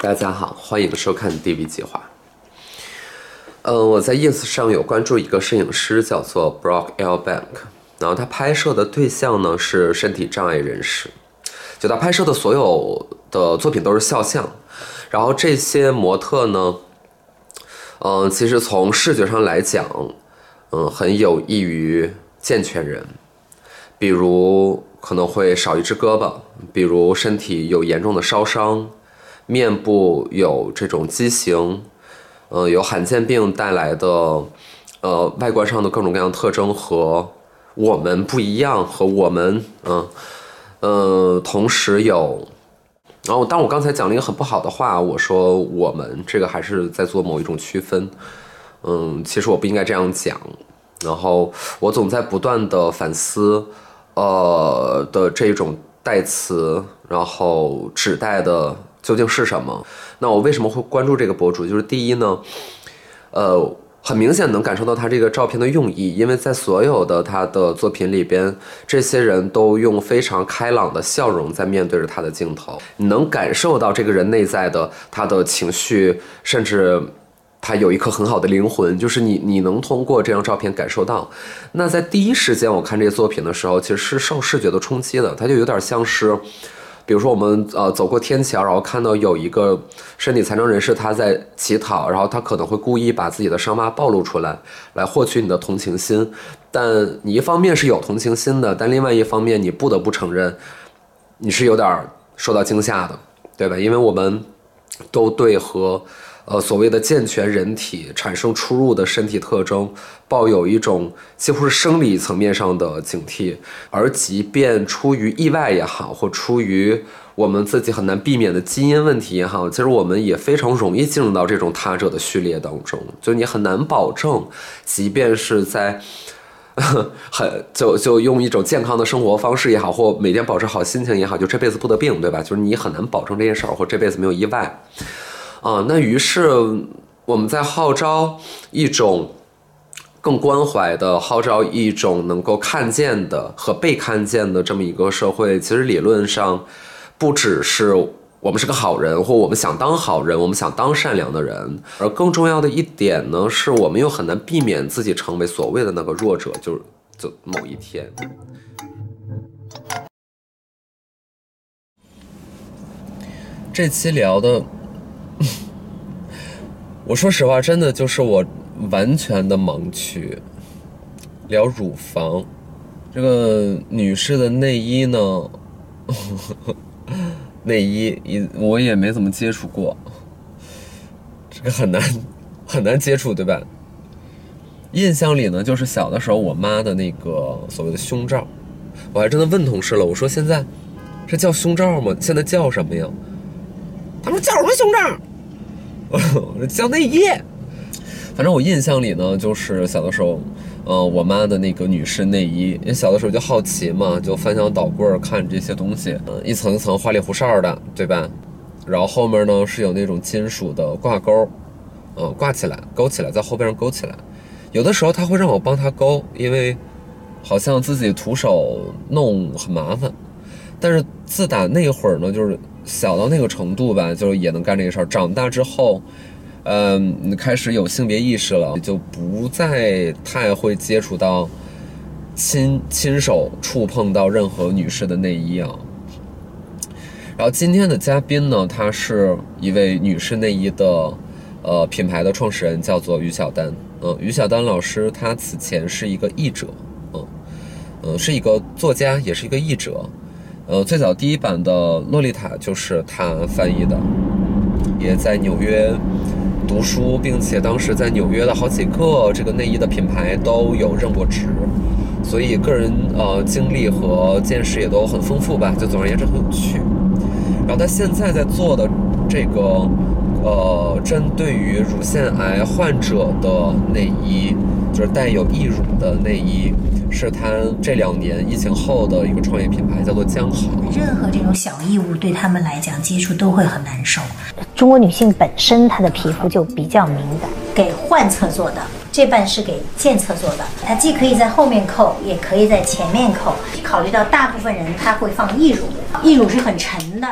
大家好，欢迎收看 DV 计划。呃，我在 ins 上有关注一个摄影师，叫做 Brock L. Bank，然后他拍摄的对象呢是身体障碍人士，就他拍摄的所有的作品都是肖像，然后这些模特呢，嗯，其实从视觉上来讲，嗯，很有益于健全人，比如可能会少一只胳膊，比如身体有严重的烧伤。面部有这种畸形，呃，有罕见病带来的，呃，外观上的各种各样特征和我们不一样，和我们，嗯，呃，同时有，然后，当我刚才讲了一个很不好的话，我说我们这个还是在做某一种区分，嗯，其实我不应该这样讲，然后我总在不断的反思，呃的这种代词，然后指代的。究竟是什么？那我为什么会关注这个博主？就是第一呢，呃，很明显能感受到他这个照片的用意，因为在所有的他的作品里边，这些人都用非常开朗的笑容在面对着他的镜头，你能感受到这个人内在的他的情绪，甚至他有一颗很好的灵魂，就是你你能通过这张照片感受到。那在第一时间我看这些作品的时候，其实是受视觉的冲击的，它就有点像是。比如说，我们呃走过天桥，然后看到有一个身体残障人士他在乞讨，然后他可能会故意把自己的伤疤暴露出来，来获取你的同情心。但你一方面是有同情心的，但另外一方面你不得不承认，你是有点受到惊吓的，对吧？因为我们都对和。呃，所谓的健全人体产生出入的身体特征，抱有一种几乎是生理层面上的警惕，而即便出于意外也好，或出于我们自己很难避免的基因问题也好，其实我们也非常容易进入到这种他者的序列当中。就你很难保证，即便是在 很就就用一种健康的生活方式也好，或每天保持好心情也好，就这辈子不得病，对吧？就是你很难保证这件事儿，或这辈子没有意外。啊，那于是我们在号召一种更关怀的，号召一种能够看见的和被看见的这么一个社会。其实理论上，不只是我们是个好人，或我们想当好人，我们想当善良的人，而更重要的一点呢，是我们又很难避免自己成为所谓的那个弱者，就是就某一天。这期聊的。我说实话，真的就是我完全的盲区。聊乳房，这个女士的内衣呢？内衣一我也没怎么接触过，这个很难很难接触，对吧？印象里呢，就是小的时候我妈的那个所谓的胸罩，我还真的问同事了，我说现在这叫胸罩吗？现在叫什么呀？他说叫什么胸罩？叫内衣，反正我印象里呢，就是小的时候，呃，我妈的那个女士内衣，因为小的时候就好奇嘛，就翻箱倒柜儿看这些东西，嗯，一层一层花里胡哨的，对吧？然后后面呢是有那种金属的挂钩，嗯，挂起来，勾起来，在后背上勾起来。有的时候他会让我帮他勾，因为好像自己徒手弄很麻烦。但是自打那会儿呢，就是小到那个程度吧，就是也能干这个事儿。长大之后，嗯，开始有性别意识了，就不再太会接触到亲亲手触碰到任何女士的内衣啊。然后今天的嘉宾呢，她是一位女士内衣的呃品牌的创始人，叫做于小丹。嗯，于小丹老师，她此前是一个译者，嗯嗯，是一个作家，也是一个译者。呃，最早第一版的《洛丽塔》就是他翻译的，也在纽约读书，并且当时在纽约的好几个这个内衣的品牌都有任过职，所以个人呃经历和见识也都很丰富吧。就总而言之很有趣。然后他现在在做的这个呃，针对于乳腺癌患者的内衣，就是带有义乳的内衣，是它这两年疫情后的一个创业品牌，叫做江好。任何这种小异物对他们来讲接触都会很难受。中国女性本身她的皮肤就比较敏感，给患侧做的，这半是给健侧做的，它既可以在后面扣，也可以在前面扣。考虑到大部分人他会放义乳，义乳是很沉的。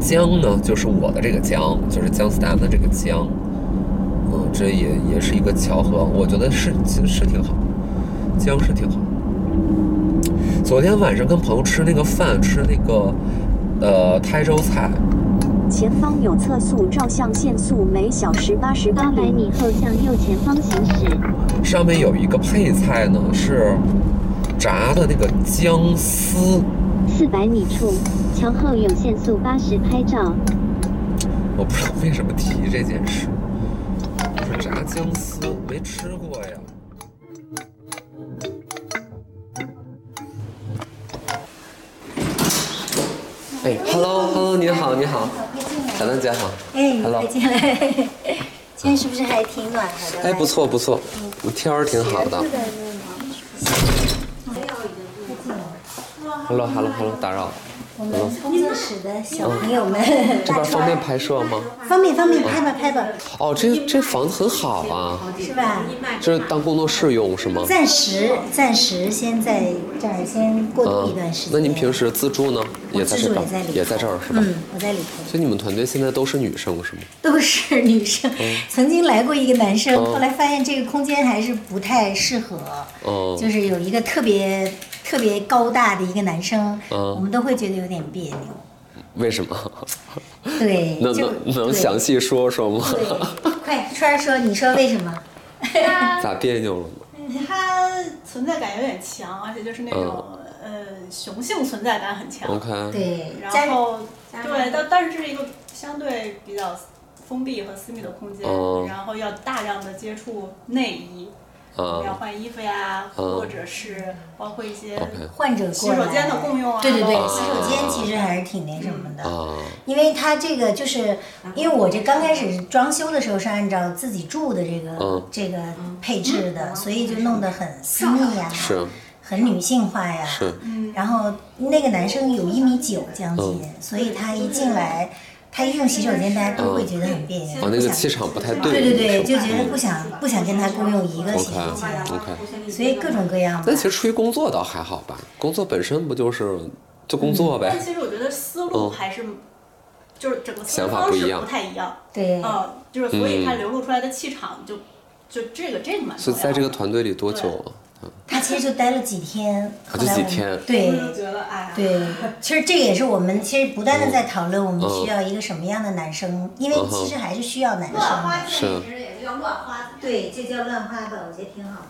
姜呢，就是我的这个姜，就是姜思达的这个江。嗯，这也也是一个巧合，我觉得是其实是挺好，姜是挺好。昨天晚上跟朋友吃那个饭，吃那个呃台州菜。前方有测速照相限速每小时八十八百米后向右前方行驶。上面有一个配菜呢，是炸的那个姜丝。四百米处桥后有限速八十拍照。我不知道为什么提这件事。炸姜丝没吃过呀。哎，Hello，Hello，你好，你好，小丹姐好。哎，Hello，再见了。今天是不是还挺暖和的？哎，不错不错，天儿挺好的。Hello，Hello，Hello，打扰了。我们工作室的小朋友们，这边方便拍摄吗？方便方便，拍吧拍吧。哦，这这房子很好啊，是吧？这是当工作室用是吗？暂时暂时先在这儿先过渡一段时间。那您平时自住呢？也在这儿，也在这儿是吧？嗯，我在里头。所以你们团队现在都是女生是吗？都是女生。曾经来过一个男生，后来发现这个空间还是不太适合。哦。就是有一个特别。特别高大的一个男生，我们都会觉得有点别扭。为什么？对，能能能详细说说吗？快，川儿说，你说为什么？咋别扭了吗？他存在感有点强，而且就是那种呃雄性存在感很强。OK。对，然后对，但但是这是一个相对比较封闭和私密的空间，然后要大量的接触内衣。要换衣服呀，或者是包括一些患者洗手间的共用啊。对对对，洗手间其实还是挺那什么的。因为它这个就是，因为我这刚开始装修的时候是按照自己住的这个这个配置的，所以就弄得很私密呀，很女性化呀。是。然后那个男生有一米九将近，所以他一进来。他一用洗手间，大家都会觉得很别扭。哦，那个气场不太对。对对对，就觉得不想不想跟他共用一个洗手间。OK，OK。所以各种各样。那其实出于工作倒还好吧，工作本身不就是就工作呗。但其实我觉得思路还是，就是整个想法不一样，不太一样。对。嗯，就是所以他流露出来的气场就就这个这个蛮。是在这个团队里多久了？他其实就待了几天，后来我们对对，其实这也是我们其实不断的在讨论，我们需要一个什么样的男生，因为其实还是需要男生的。是。对，这叫乱花吧，我觉得挺好的。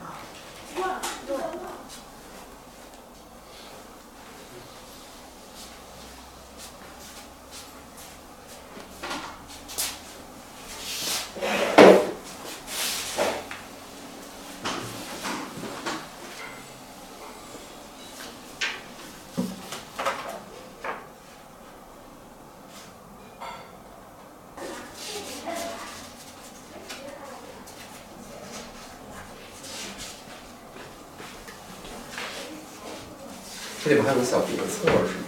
这里边还有个小别册是吗？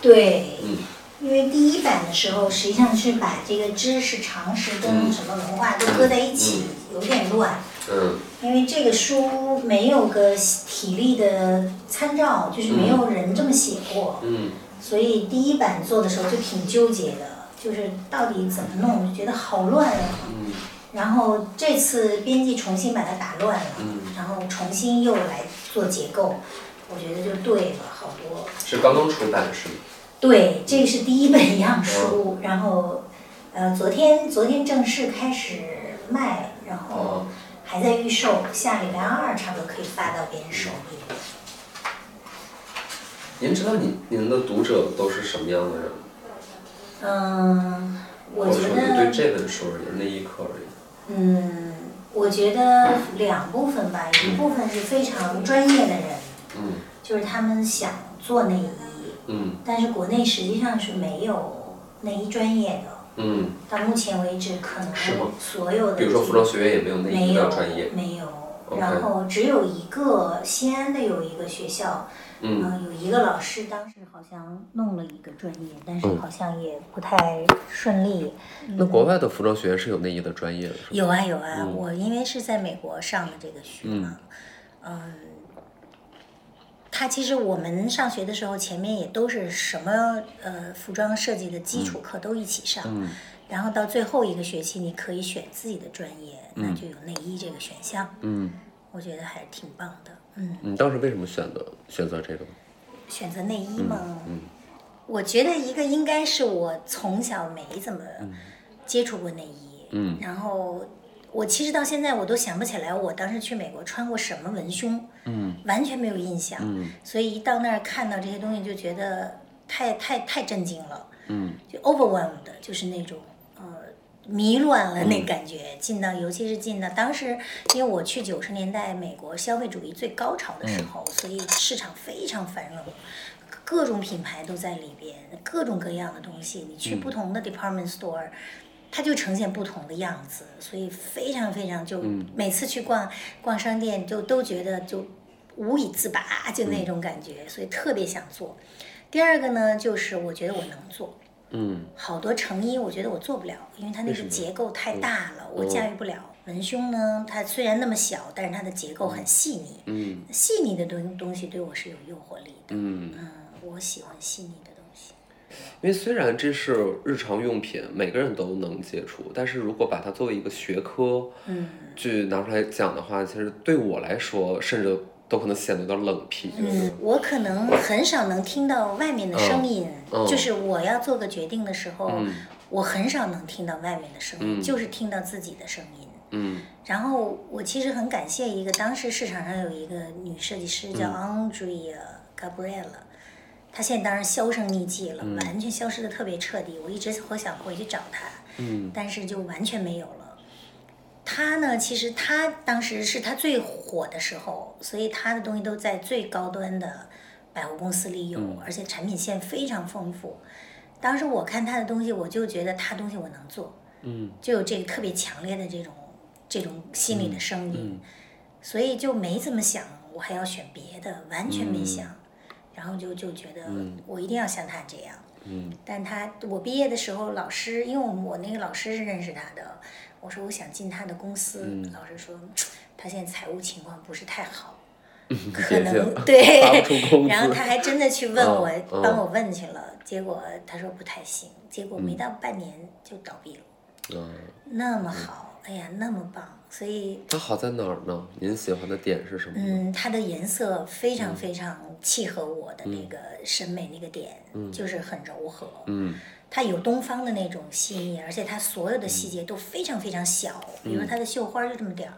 对，嗯，因为第一版的时候实际上是把这个知识常识跟什么文化都搁在一起，有点乱。嗯。因为这个书没有个体力的参照，就是没有人这么写过。嗯。所以第一版做的时候就挺纠结的，就是到底怎么弄，就觉得好乱啊。嗯。然后这次编辑重新把它打乱了，然后重新又来做结构。我觉得就对了，好多是刚刚出版是吗？对，这是第一本样书，然后，呃，昨天昨天正式开始卖，然后还在预售，下礼拜二差不多可以发到别人手里。您知道您您的读者都是什么样的人？嗯，我觉得对这本书而言，那一刻而言。嗯，我觉得两部分吧，一部分是非常专业的人。嗯，就是他们想做内衣，嗯，但是国内实际上是没有内衣专业的，嗯，到目前为止可能所有的，比如说服装学院也没有内衣的专业，没有，然后只有一个西安的有一个学校，嗯，有一个老师当时好像弄了一个专业，但是好像也不太顺利。那国外的服装学院是有内衣的专业的，有啊有啊，我因为是在美国上的这个学嘛，嗯，他其实我们上学的时候，前面也都是什么呃服装设计的基础课都一起上，嗯然后到最后一个学期，你可以选自己的专业，那就有内衣这个选项，嗯，我觉得还是挺棒的，嗯。你当时为什么选择选择这个？选择内衣吗，嗯我觉得一个应该是我从小没怎么接触过内衣，嗯然后我其实到现在我都想不起来我当时去美国穿过什么文胸，嗯完全没有印象，嗯所以一到那儿看到这些东西就觉得太太太震惊了，嗯就 overwhelmed，就是那种呃迷乱了嗯那感觉。进到尤其是进到当时，因为我去九十年代美国消费主义最高潮的嗯时候，所以市场非常繁荣。各种品牌都在里边，各种各样的东西。你去嗯不同的 department store，、它就呈现不同的样子，所以非常非常就、嗯每次去逛逛商店就都觉得就无以自拔，就那种感觉，所以特别想做。第二个呢，就是我觉得我能做，嗯好多成衣我觉得我做不了，因为它那个结构太大了，我驾驭不了。文胸呢，它虽然那么小，但是它的结构很细腻，嗯细腻的东东西对我是有诱惑力的。嗯，嗯，我喜欢细腻的。因为虽然这是日常用品，每个人都能接触，但是如果把它作为一个学科，嗯去拿出来讲的话，其实对我来说，甚至都可能显得有点冷僻。嗯，我可能很少能听到外面的声音，嗯就是我要做个决定的时候，嗯我很少能听到外面的声音，嗯就是听到自己的声音。嗯然后我其实很感谢一个，当时市场上有一个女设计师叫嗯 Andrea Gabriella，、她现在当然销声匿迹了，完全消失的特别彻底。我一直我想回去找他，嗯但是就完全没有了。他呢，其实他当时是他最火的时候，所以他的东西都在最高端的百货公司里有，而且产品线非常丰富。当时我看他的东西，我就觉得他东西我能做，嗯就有这个特别强烈的这种这种心理的声音，所以就没怎么想我还要选别的，完全没想，然后就就觉得我一定要像他这样。嗯但他我毕业的时候，老师因为我我那个老师是认识他的，我说我想进他的公司，老师说他现在财务情况不是太好。可能 对然后他还真的去问我，帮我问去了，结果他说不太行，结果没到半年就倒闭了。嗯，那么好，哎呀，那么棒，所以它好在哪儿呢？您喜欢的点是什么？嗯，它的颜色非常非常契合我的那个审美那个点，就是很柔和。嗯它有东方的那种细腻，而且它所有的细节都非常非常小，比如说它的绣花就这么点儿，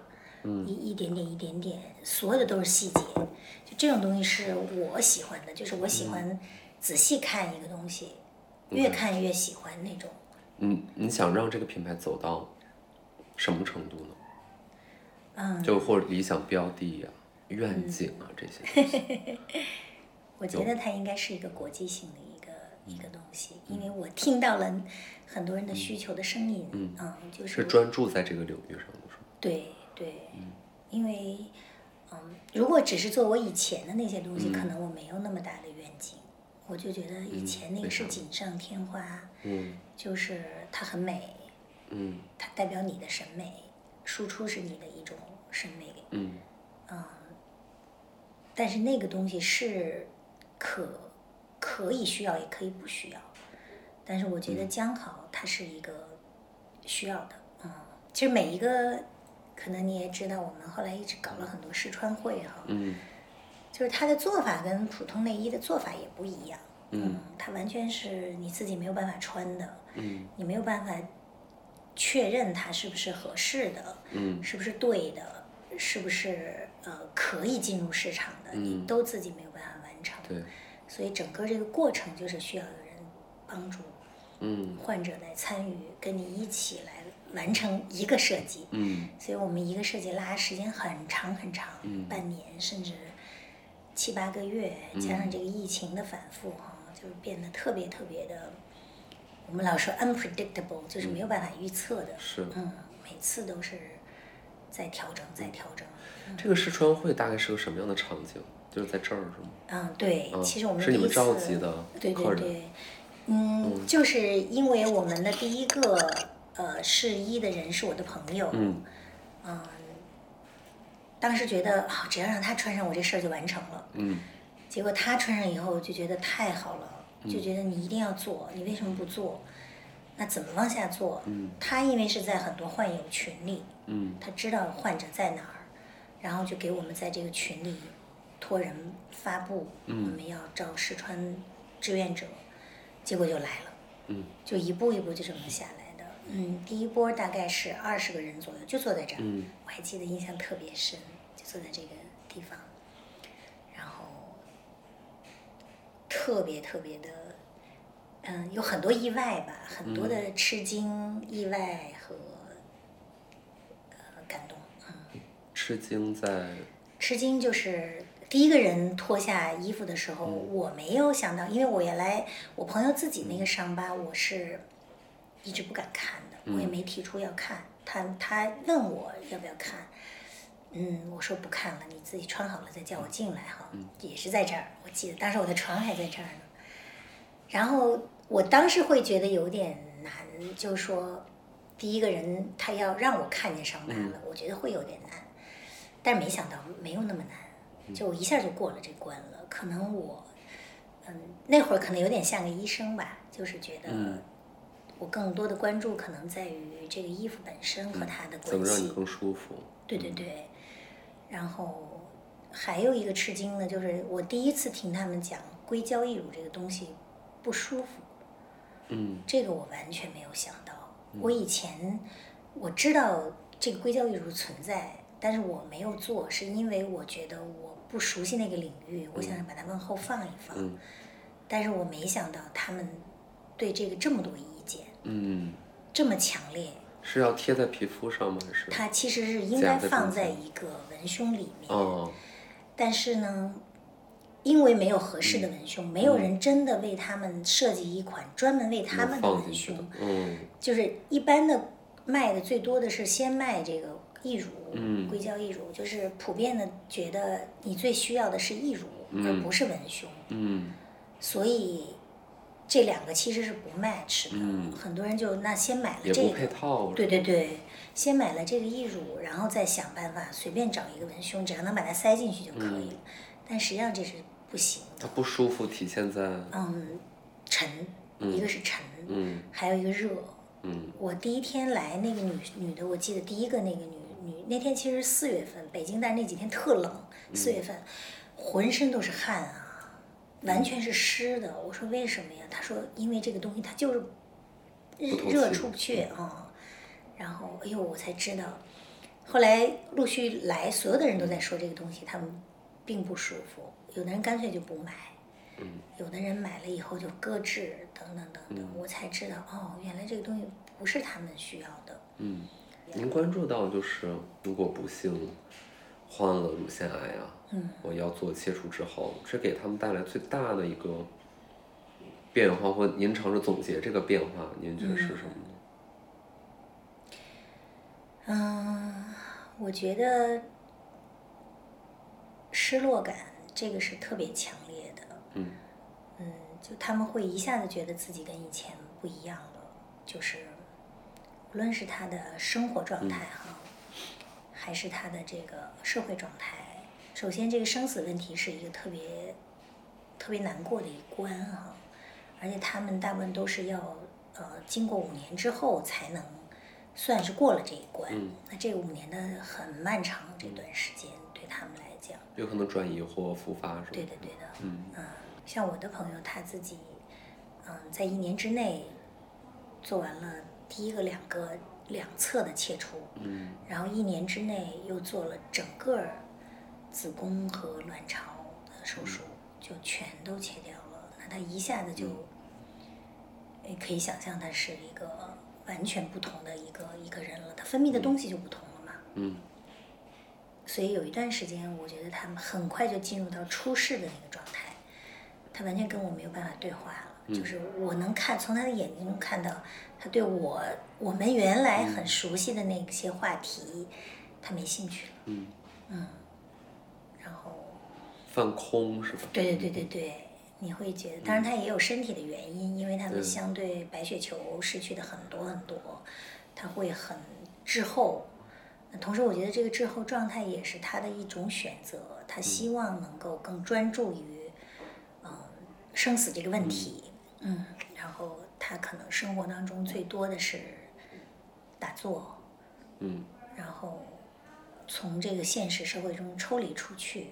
一一点点一点点，所有的都是细节。就这种东西是我喜欢的，就是我喜欢仔细看一个东西，越看越喜欢那种。嗯，你想让这个品牌走到什么程度呢？嗯，就或者理想标的呀、愿景啊这些。我觉得它应该是一个国际性的一个一个东西，因为我听到了很多人的需求的声音，嗯，就是是专注在这个领域上的是吗？对对，因为嗯，如果只是做我以前的那些东西，可能我没有那么大的愿景，我就觉得以前那个是锦上添花，嗯。就是它很美，嗯。它代表你的审美，输出是你的一种审美，嗯。但是那个东西是可可以需要，也可以不需要。但是我觉得姜好它是一个需要的，嗯，其实每一个可能你也知道，我们后来一直搞了很多试穿会哈，嗯。就是它的做法跟普通内衣的做法也不一样，嗯它完全是你自己没有办法穿的，嗯。你没有办法确认它是不是合适的，嗯。是不是对的，是不是呃可以进入市场的，你都自己没有办法完成。对，所以整个这个过程就是需要有人帮助嗯患者来参与，跟你一起来完成一个设计。嗯所以我们一个设计拉时间很长很长，半年甚至七八个月，加上这个疫情的反复哈，就是变得特别特别的，我们老说 unpredictable，就是没有办法预测的。是嗯，每次都是再调整，再调整。这个试穿会大概是个什么样的场景？就是在这儿是吗？嗯，对，其实我们是你们召集的对对对，嗯，就是因为我们的第一个呃试衣的人是我的朋友，嗯，嗯，当时觉得啊，只要让他穿上，我这事儿就完成了，嗯，结果他穿上以后就觉得太好了，就觉得你一定要做，你为什么不做？那怎么往下做？嗯，他因为是在很多患友群里，嗯，他知道患者在哪儿，然后就给我们在这个群里。托人发布，我们要招试穿志愿者，结果就来了，嗯，就一步一步就这么下来的，嗯，第一波大概是二十个人左右，就坐在这儿，嗯，我还记得印象特别深，就坐在这个地方，然后特别特别的，嗯，有很多意外吧，很多的吃惊、意外和呃感动，嗯，吃惊在，吃惊就是。第一个人脱下衣服的时候，我没有想到，因为我原来我朋友自己那个伤疤，我是一直不敢看的，我也没提出要看。他他问我要不要看，嗯，我说不看了，你自己穿好了再叫我进来哈。也是在这儿，我记得当时我的床还在这儿呢。然后我当时会觉得有点难，就是说第一个人他要让我看见伤疤了，我觉得会有点难，但是没想到没有那么难。就一下就过了这关了，可能我，嗯，那会儿可能有点像个医生吧，就是觉得我更多的关注可能在于这个衣服本身和它的关系，怎么让你更舒服？对对对，然后还有一个吃惊的，就是我第一次听他们讲硅胶义乳这个东西不舒服，嗯，这个我完全没有想到，我以前我知道这个硅胶艺术存在。但是我没有做，是因为我觉得我不熟悉那个领域，我想把它往后放一放。嗯。但是我没想到他们对这个这么多意见。嗯。这么强烈。是要贴在皮肤上吗？还是？它其实是应该放在一个文胸里面。哦。但是呢，因为没有合适的文胸，没有人真的为他们设计一款专门为他们的文胸。嗯。就是一般的卖的最多的是先卖这个。义乳，硅胶义乳，就是普遍的觉得你最需要的是义乳，而不是文胸。嗯，所以这两个其实是不 match 的。嗯，很多人就那先买了这个，配套。对对对，先买了这个义乳，然后再想办法随便找一个文胸，只要能把它塞进去就可以了。但实际上这是不行的。它不舒服体现在嗯沉，一个是沉，嗯，还有一个热。嗯，我第一天来那个女女的，我记得第一个那个女。女那天其实四月份，北京，但是那几天特冷，四月份，浑身都是汗啊，完全是湿的。我说为什么呀？她说因为这个东西它就是热出不去啊。然后哎呦，我才知道，后来陆续来，所有的人都在说这个东西，他们并不舒服。有的人干脆就不买，有的人买了以后就搁置，等等等等。我才知道哦，原来这个东西不是他们需要的。嗯。您关注到就是，如果不幸患了乳腺癌啊，嗯，我要做切除之后，这给他们带来最大的一个变化，或您尝试总结这个变化，您觉得是什么呢？嗯，我觉得失落感这个是特别强烈的，嗯，嗯，就他们会一下子觉得自己跟以前不一样了，就是。无论是他的生活状态哈，还是他的这个社会状态，首先这个生死问题是一个特别特别难过的一关哈，而且他们大部分都是要呃经过五年之后才能算是过了这一关，那这五年的很漫长这段时间对他们来讲，有可能转移或复发是吧？对的对的，嗯嗯，像我的朋友他自己，嗯，在一年之内做完了。第一个两个两侧的切除，嗯，然后一年之内又做了整个子宫和卵巢的手术，就全都切掉了。那他一下子就，可以想象他是一个完全不同的一个一个人了，他分泌的东西就不同了嘛。嗯。所以有一段时间，我觉得他们很快就进入到出世的那个状态，他完全跟我没有办法对话了。就是我能看从他的眼睛中看到，他对我我们原来很熟悉的那些话题，他没兴趣了。嗯嗯，然后放空是吧？对对对对对，你会觉得，当然他也有身体的原因，因为他们相对白血球失去的很多很多，他会很滞后。同时，我觉得这个滞后状态也是他的一种选择，他希望能够更专注于嗯生死这个问题。嗯，然后他可能生活当中最多的是打坐。嗯。然后从这个现实社会中抽离出去，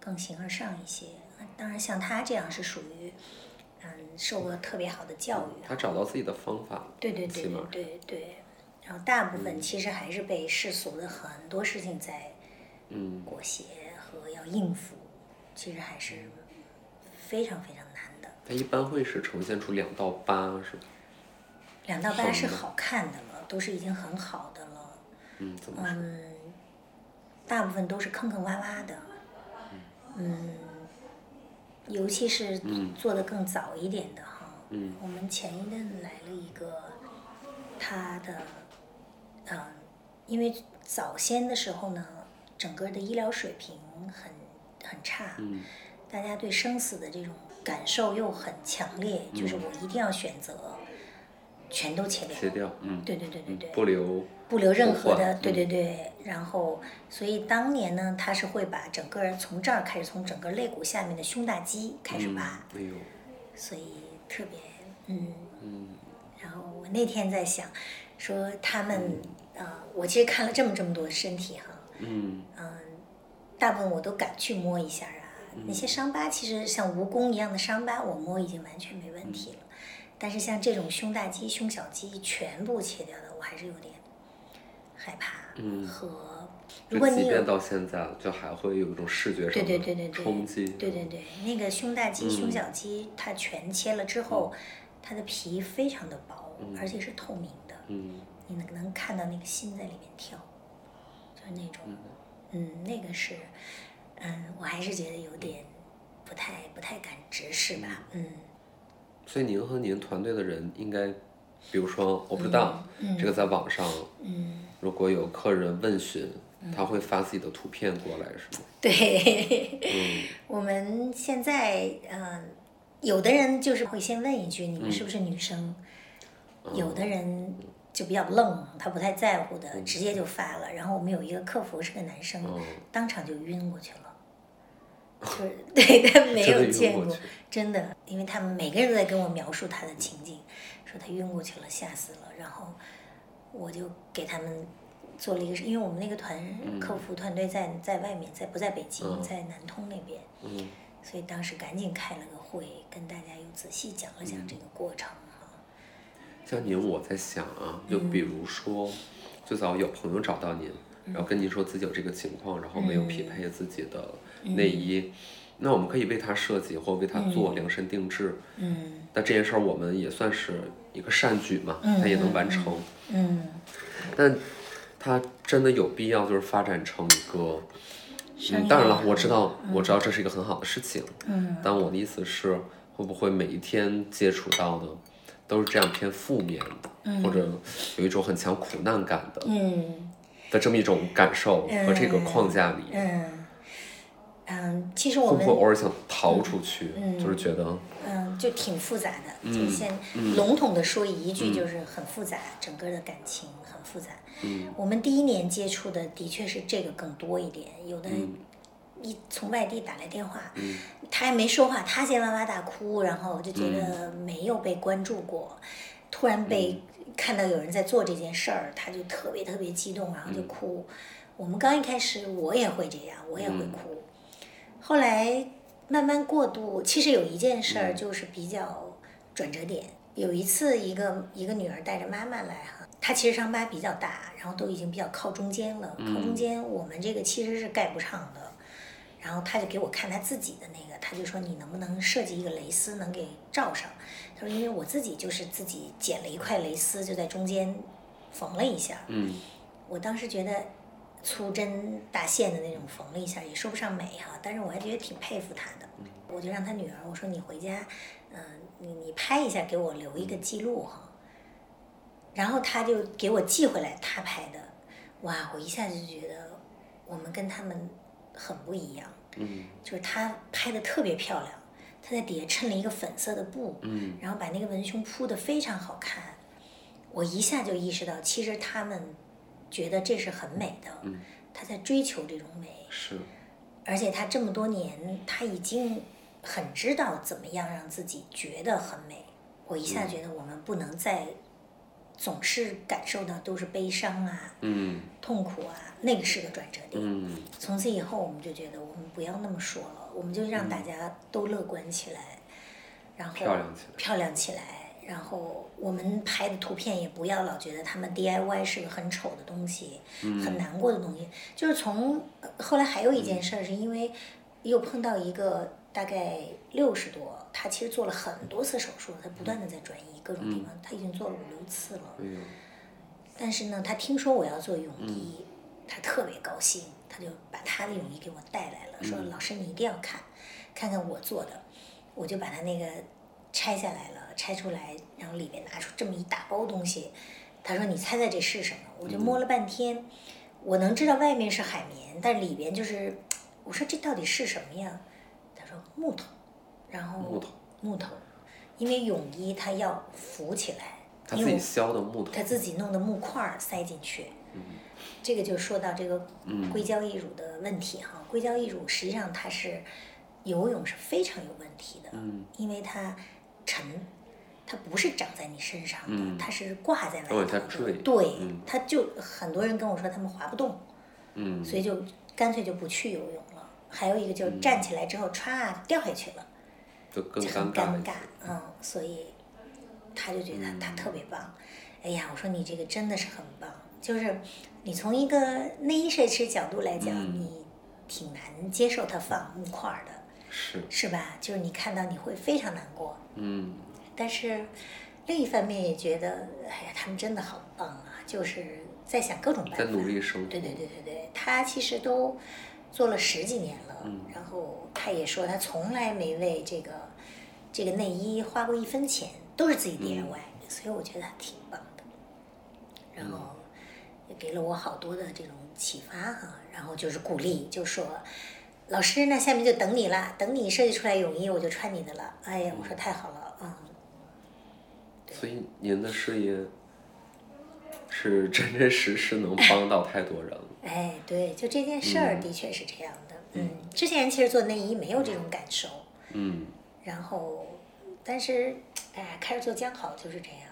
更形而上一些。当然，像他这样是属于嗯受过特别好的教育。他找到自己的方法。对对对对对对。然后大部分其实还是被世俗的很多事情在裹挟和要应付，其实还是非常非常难的。它一般会是呈现出两到八，是吧？两到八是好看的了，都是已经很好的了。嗯，怎么？嗯，大部分都是坑坑洼洼的。嗯，尤其是做的更早一点的哈。嗯。我们前一阵来了一个，他的。嗯，因为早先的时候呢，整个的医疗水平很很差，大家对生死的这种感受又很强烈，就是我一定要选择全都切掉，切掉，嗯，对对对对对，不留不留任何的，对对对，然后所以当年呢，他是会把整个从这儿开始，从整个肋骨下面的胸大肌开始拔，哎呦，所以特别，嗯嗯，然后我那天在想。说他们啊，我其实看了这么这么多身体哈，嗯，嗯，大部分我都敢去摸一下啊。那些伤疤其实像蜈蚣一样的伤疤，我摸已经完全没问题了。但是像这种胸大肌、胸小肌全部切掉的，我还是有点害怕。嗯，和如果你即便到现在了，就还会有一种视觉上的冲击。对对对，那个胸大肌、胸小肌，它全切了之后，它的皮非常的薄，而且是透明的。嗯，你能能看到那个心在里面跳，就是那种，嗯，那个是，嗯，我还是觉得有点不太不太敢直视吧，嗯。所以您和您团队的人应该，比如说我不知道，这个在网上，嗯，如果有客人问询，他会发自己的图片过来，是吗？对，嗯，我们现在，嗯，有的人就是会先问一句，你们是不是女生？有的人。就比较愣，他不太在乎的，直接就发了。然后我们有一个客服是个男生，当场就晕过去了，就是 对他没有见过，真的，因为他们每个人都在跟我描述他的情景，说他晕过去了，吓死了。然后我就给他们做了一个，因为我们那个团客服团队在在外面，在不在北京，在南通那边，所以当时赶紧开了个会，跟大家又仔细讲了讲这个过程。像您，我在想啊，就比如说，最早有朋友找到您，然后跟您说自己有这个情况，然后没有匹配自己的内衣，那我们可以为他设计或为他做量身定制。嗯。那这件事儿我们也算是一个善举嘛，他也能完成。嗯。但他真的有必要就是发展成一个？嗯，当然了，我知道，我知道这是一个很好的事情。嗯。但我的意思是，会不会每一天接触到的？都是这样偏负面的，或者有一种很强苦难感的，嗯。的这么一种感受和这个框架里，嗯，嗯，其实我们会不会偶尔想逃出去，就是觉得，嗯，就挺复杂的。就先笼统的说一句，就是很复杂，整个的感情很复杂。嗯，我们第一年接触的的确是这个更多一点，有的。一从外地打来电话，他还没说话，他先哇哇大哭，然后我就觉得没有被关注过，突然被看到有人在做这件事儿，他就特别特别激动，然后就哭。我们刚一开始我也会这样，我也会哭，后来慢慢过渡。其实有一件事儿就是比较转折点，有一次一个一个女儿带着妈妈来哈，她其实伤疤比较大，然后都已经比较靠中间了，靠中间我们这个其实是盖不上的。然后他就给我看他自己的那个，他就说你能不能设计一个蕾丝能给罩上？他说因为我自己就是自己剪了一块蕾丝，就在中间缝了一下。嗯，我当时觉得粗针大线的那种缝了一下，也说不上美哈，但是我还觉得挺佩服他的。我就让他女儿我说你回家，嗯，你你拍一下给我留一个记录哈。然后他就给我寄回来他拍的。哇，我一下子就觉得我们跟他们很不一样。嗯，就是她拍的特别漂亮，她在底下衬了一个粉色的布，嗯，然后把那个文胸铺的非常好看。我一下就意识到，其实他们觉得这是很美的，嗯，他在追求这种美，是，而且他这么多年，他已经很知道怎么样让自己觉得很美。我一下觉得我们不能再总是感受到都是悲伤啊、嗯痛苦啊，那个是个转折点。嗯从此以后，我们就觉得我们不要那么说了，我们就让大家都乐观起来，然后漂亮起来漂亮起来然后我们拍的图片也不要老觉得他们 DIY 是个很丑的东西，嗯很难过的东西。就是从呃后来还有一件事儿，是因为又碰到一个大概六十多，他其实做了很多次手术，他不断的在转移各种地方，他已经做了五六次了。但是呢，他听说我要做泳衣，他特别高兴，他就把他的泳衣给我带来了，说老师你一定要看，看看我做的，我就把他那个拆下来了，拆出来，然后里面拿出这么一大包东西，他说你猜猜这是什么？我就摸了半天，我能知道外面是海绵，但里边就是，我说这到底是什么呀？他说木头，然后木头木头，因为泳衣它要浮起来。他自己因为我削的木头，他自己弄的木块儿塞进去。这个就说到这个硅胶义乳的问题哈，硅胶义乳实际上它是游泳是非常有问题的，因为它沉，它不是长在你身上的，它是挂在外头对嗯，它就很多人跟我说他们滑不动，嗯，所以就干脆就不去游泳了。还有一个就是站起来之后歘掉下去了。就很尴尬嗯，所以他就觉得他特别棒。哎呀，我说你这个真的是很棒，就是你从一个内衣设计师角度来讲，嗯你挺难接受他放木块儿的，是，是吧？就是你看到你会非常难过，嗯但是另一方面也觉得，哎呀，他们真的好棒啊，就是在想各种办法，在努力生活，对对对对对，他其实都做了十几年了，嗯然后他也说他从来没为这个这个内衣花过一分钱，都是自己 DIY，、所以我觉得他挺棒的。然后也给了我好多的这种启发哈，然后就是鼓励，就说。老师，那下面就等你了，等你设计出来泳衣，我就穿你的了。哎呀，我说太好了，嗯，所以您的事业是真真实实能帮到太多人了，哎，对，就这件事儿的确是这样的。嗯，之前其实做内衣没有这种感受，嗯然后，但是，哎，开始做将好就是这样，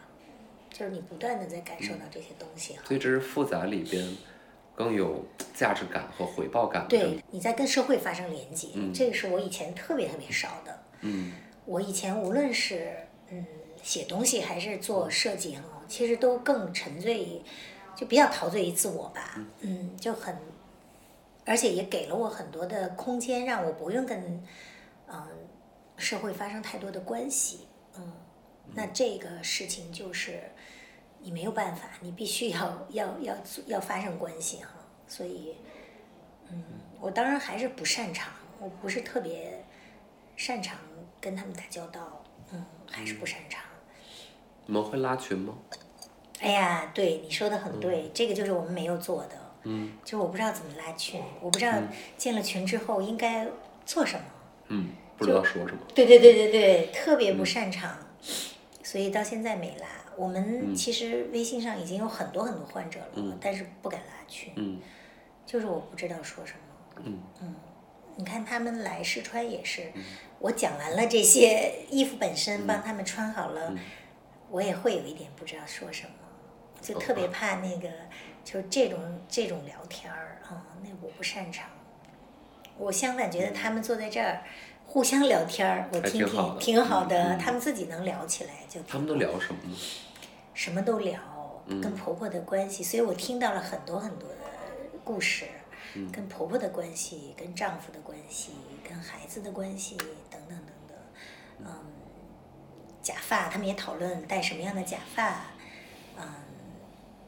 就是你不断的在感受到这些东西哈。所以这是复杂里边更有价值感和回报感，对，你在跟社会发生连接，嗯这个是我以前特别特别少的。嗯我以前无论是嗯写东西还是做设计哈，其实都更沉醉于，就比较陶醉于自我吧。嗯，就很，而且也给了我很多的空间，让我不用跟嗯社会发生太多的关系。嗯，那这个事情就是你没有办法，你必须要要要要发生关系哈。所以，嗯，我当然还是不擅长，我不是特别擅长跟他们打交道，嗯，还是不擅长。你们会拉群吗？哎呀，对你说的很对，这个就是我们没有做的，嗯就是我不知道怎么拉群，我不知道建了群之后应该做什么。嗯，不知道说什么，对对对对对，特别不擅长，所以到现在没拉。我们其实微信上已经有很多很多患者了，但是不敢拉群，嗯。就是我不知道说什么。嗯。你看他们来试穿也是，我讲完了这些衣服本身，帮他们穿好了，我也会有一点不知道说什么，就特别怕那个，就是这种这种聊天儿啊、那我不擅长。我相反觉得他们坐在这儿互相聊天儿，我听听挺好的，他们自己能聊起来就他们都聊什么呢？什么都聊，嗯跟婆婆的关系，所以我听到了很多很多的故事，嗯跟婆婆的关系，跟丈夫的关系，跟孩子的关系，等等等等。嗯，假发，他们也讨论戴什么样的假发，嗯，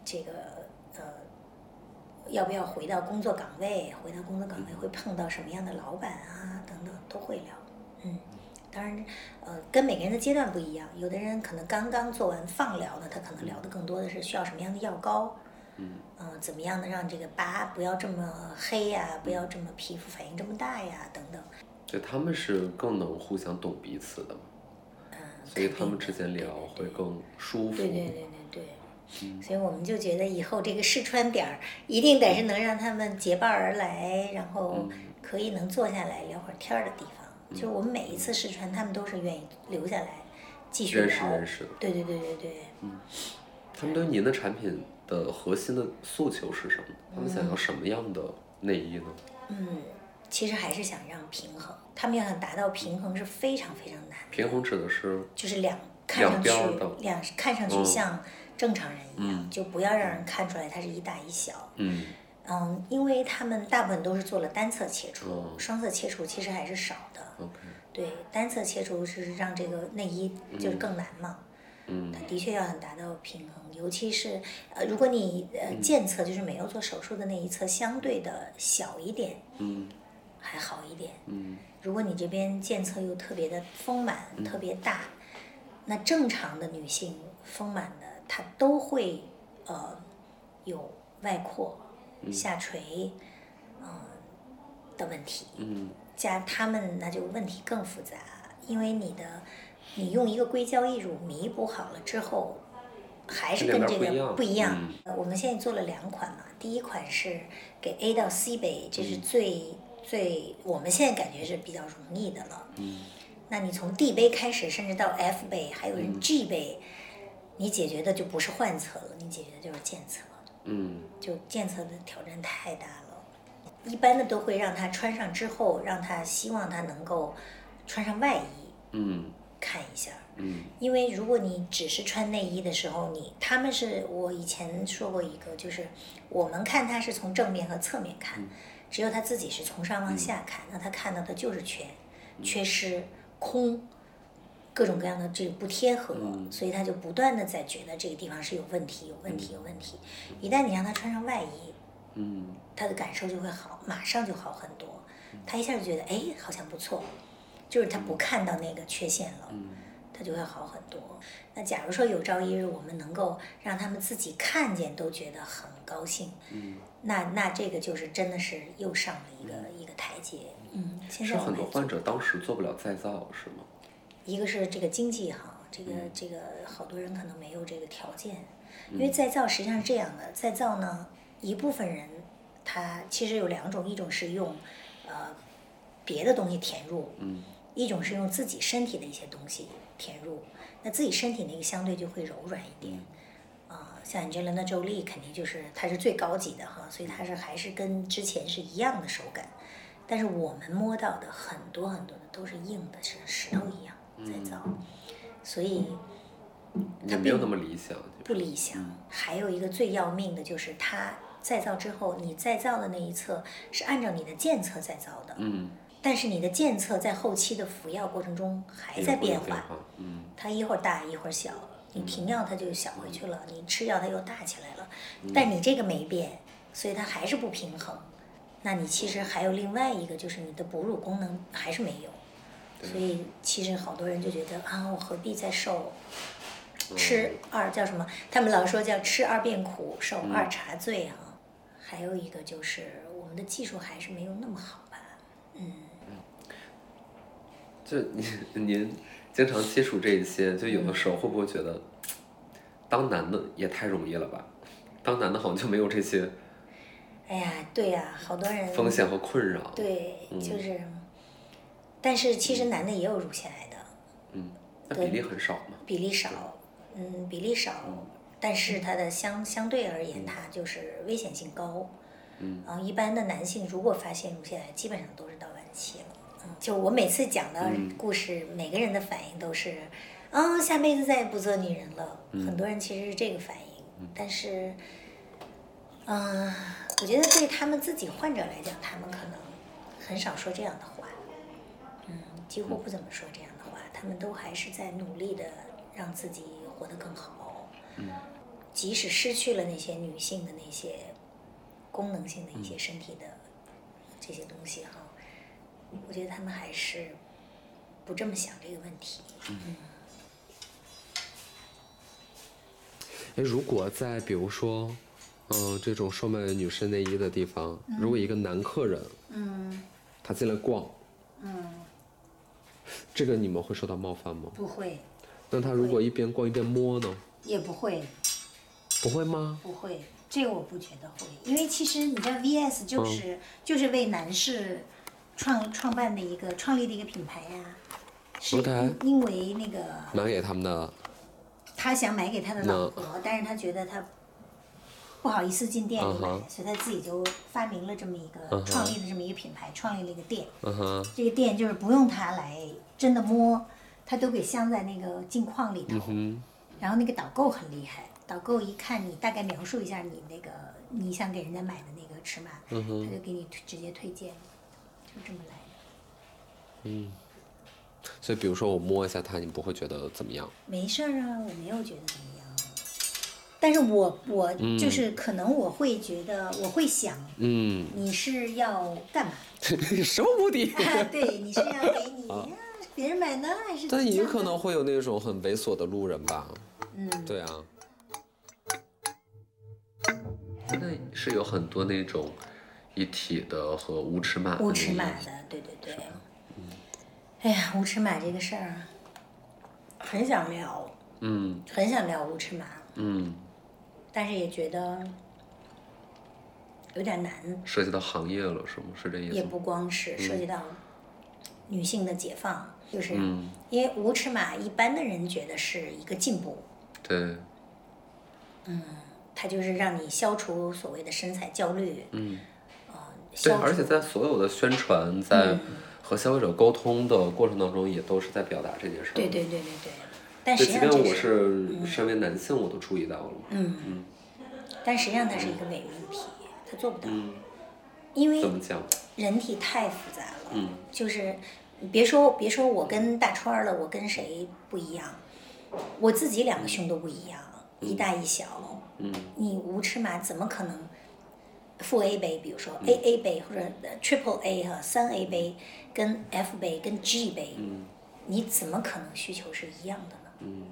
这个呃，要不要回到工作岗位？回到工作岗位会碰到什么样的老板啊？等等都会聊，嗯。当然，呃，跟每个人的阶段不一样，有的人可能刚刚做完放疗呢，他可能聊的更多的是需要什么样的药膏，嗯，怎么样的让这个疤不要这么黑呀，不要这么皮肤反应这么大呀，等等。就他们是更能互相懂彼此的嘛，嗯，所以他们之间聊会更舒服。对对对对对。所以我们就觉得以后这个试穿点儿一定得是能让他们结伴而来，然后可以能坐下来聊会儿天儿的地方。就是我们每一次试穿，他们都是愿意留下来继续认识认识。对对对对对。嗯。他们对您的产品的核心的诉求是什么？他们想要什么样的内衣呢？嗯，其实还是想让平衡。他们要想达到平衡是非常非常难。平衡指的是？就是两看上去两看上去像。正常人一样，就不要让人看出来它是一大一小。嗯，嗯，因为他们大部分都是做了单侧切除，双侧切除其实还是少的。对，单侧切除是让这个内衣就是更难嘛。嗯，它的确要很达到平衡，尤其是呃，如果你呃健侧就是没有做手术的那一侧相对的小一点，嗯，还好一点。嗯，如果你这边健侧又特别的丰满、特别大，那正常的女性丰满的。它都会呃有外扩、下垂，嗯的问题。嗯，加他们那就问题更复杂，因为你的你用一个硅胶义乳弥补好了之后，还是跟这个不一样。我们现在做了两款嘛，第一款是给 A 到 C 杯，这是最最我们现在感觉是比较容易的了。嗯，那你从 D 杯开始，甚至到 F 杯，还有人 G 杯。你解决的就不是患侧了，你解决的就是健侧。嗯，就健测的挑战太大了。一般的都会让他穿上之后，让他希望他能够穿上外衣。嗯，看一下。嗯，因为如果你只是穿内衣的时候，你他们是我以前说过一个，就是我们看他是从正面和侧面看，只有他自己是从上往下看，那他看到的就是缺、缺失、空。各种各样的这个不贴合，所以他就不断的在觉得这个地方是有问题，有问题，有问题。一旦你让他穿上外衣，嗯，他的感受就会好，马上就好很多。他一下就觉得，哎，好像不错，就是他不看到那个缺陷了，他就会好很多。那假如说有朝一日我们能够让他们自己看见，都觉得很高兴，嗯那那这个就是真的是又上了一个一个台阶。嗯，现在很多患者当时做不了再造，是吗？一个是这个经济哈，这个这个好多人可能没有这个条件，因为再造实际上是这样的，再造呢，一部分人他其实有两种，一种是用呃别的东西填入，一种是用自己身体的一些东西填入，那自己身体那个相对就会柔软一点，啊，像 Angelina Jolie 肯定就是它是最高级的哈，所以它是还是跟之前是一样的手感，但是我们摸到的很多很多的都是硬的，是石头一样。再造，所以它没有那么理想，不理想。还有一个最要命的就是它再造之后，你再造的那一侧是按照你的健侧再造的，嗯，但是你的健侧在后期的服药过程中还在变化，嗯，它一会儿大一会儿小，你停药它就小回去了，你吃药它又大起来了，但你这个没变，所以它还是不平衡。那你其实还有另外一个，就是你的哺乳功能还是没有。所以其实好多人就觉得啊，我何必再受吃二叫什么？他们老说叫吃二变苦，受二茶罪啊。还有一个就是我们的技术还是没有那么好吧？嗯。就您您经常接触这一些，就有的时候会不会觉得当男的也太容易了吧？当男的好像就没有这些。哎呀，对呀，好多人风险和困扰。对，就是。但是其实男的也有乳腺癌的，嗯，那比例很少吗？比例少，嗯，比例少，但是它的相相对而言，它就是危险性高，嗯，然后一般的男性如果发现乳腺癌，基本上都是到晚期了，嗯，就我每次讲的故事，每个人的反应都是，啊，下辈子再也不做女人了，很多人其实是这个反应，但是，嗯，我觉得对他们自己患者来讲，他们可能很少说这样的话。几乎不怎么说这样的话，他们都还是在努力的让自己活得更好。嗯，即使失去了那些女性的那些功能性的一些身体的这些东西哈，我觉得他们还是不这么想这个问题。嗯。哎，如果在比如说，嗯，这种售卖女士内衣的地方，如果一个男客人，嗯他进来逛，嗯，这个你们会受到冒犯吗？不会，那他如果一边逛一边摸呢？也不会，不会吗？不会，这个我不觉得会，因为其实你知道，VS 就是、就是为男士创创办的一个创立的一个品牌呀、是因为那个买给他们的，他想买给他的老婆，但是他觉得他不好意思进店里所以他自己就发明了这么一个、创立了这么一个品牌，创立了一个店。这个店就是不用他来真的摸，他都给镶在那个镜框里头。嗯然后那个导购很厉害，导购一看你大概描述一下你那个你想给人家买的那个尺码，他就给你推直接推荐，就这么来的。嗯。所以，比如说我摸一下它，你不会觉得怎么样？没事儿啊，我没有觉得怎么样。但是我我就是可能我会觉得，我会想嗯，你是要干嘛？什么目的？对，你是要给你啊别人买呢，还是但也可能会有那种很猥琐的路人吧？嗯，对啊。现在是有很多那种一体的和无尺码的无尺码的，对对对。哎呀，无尺码这个事儿，很想聊，嗯很想聊无尺码，嗯，但是也觉得有点难。涉及到行业了是吗？是这意思？也不光是涉及到女性的解放，就是嗯因为无尺码，一般的人觉得是一个进步，对，嗯它就是让你消除所谓的身材焦虑，嗯，呃，对，消而且在所有的宣传，在嗯和消费者沟通的过程当中，也都是在表达这件事儿。对对对对对，但，实际上这即便我是身为男性，我都注意到了。嗯嗯，但实际上它是一个伪命题，它做不到，嗯，因为怎么讲？人体太复杂了，嗯就是别说别说我跟大川儿了，我跟谁不一样，我自己两个胸都不一样，一大一小，嗯你无尺码怎么可能负 A 杯，比如说嗯 AA 杯或者 Triple A 哈三 A 杯跟 F 杯跟 G 杯，嗯你怎么可能需求是一样的呢？嗯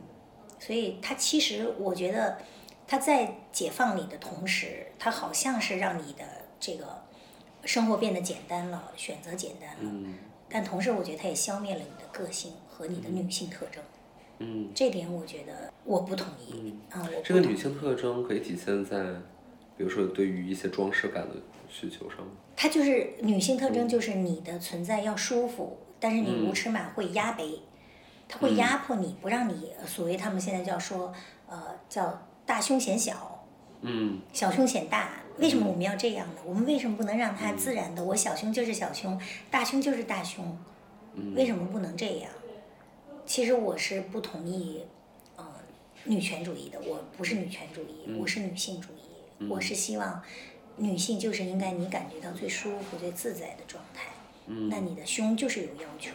所以它其实我觉得，它在解放你的同时，它好像是让你的这个生活变得简单了，选择简单了。嗯但同时，我觉得它也消灭了你的个性和你的女性特征。嗯，这点我觉得我不同意。啊、我这个女性特征可以体现在，比如说对于一些装饰感的需求上吗。它就是女性特征，就是你的存在要舒服，但是你嗯无尺码会压杯，它会压迫你，不让你呃所谓他们现在叫说呃叫大胸显小，嗯小胸显大。为什么我们要这样呢？我们为什么不能让它自然的？我小胸就是小胸，大胸就是大胸，嗯为什么不能这样？其实我是不同意，呃，女权主义的。我不是女权主义，嗯我是女性主义。我是希望女性就是应该你感觉到最舒服、最自在的状态。那你的胸就是有要求，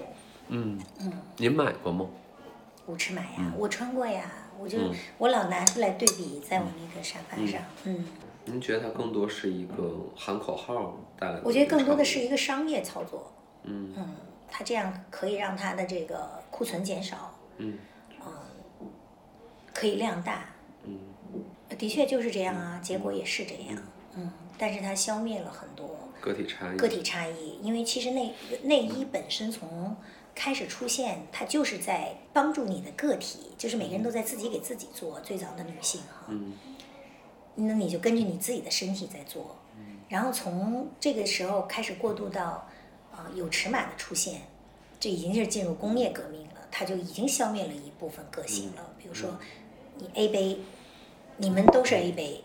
嗯嗯，您买过吗？无尺码呀，我穿过呀，我就、嗯我老拿出来对比，在我那个沙发上，嗯您觉得它更多是一个喊口号带来的？我觉得更多的是一个商业操作。嗯嗯，它这样可以让它的这个库存减少，嗯可以量大。嗯的确就是这样啊，结果也是这样。嗯，但是它消灭了很多个体差异。个体差异，因为其实内内衣本身从开始出现，它就是在帮助你的个体，就是每个人都在自己给自己做。最早的女性哈，嗯那你就根据你自己的身体在做，然后从这个时候开始过渡到啊、有尺码的出现，这已经是进入工业革命了，它就已经消灭了一部分个性了。比如说，你 A 杯，你们都是 A 杯，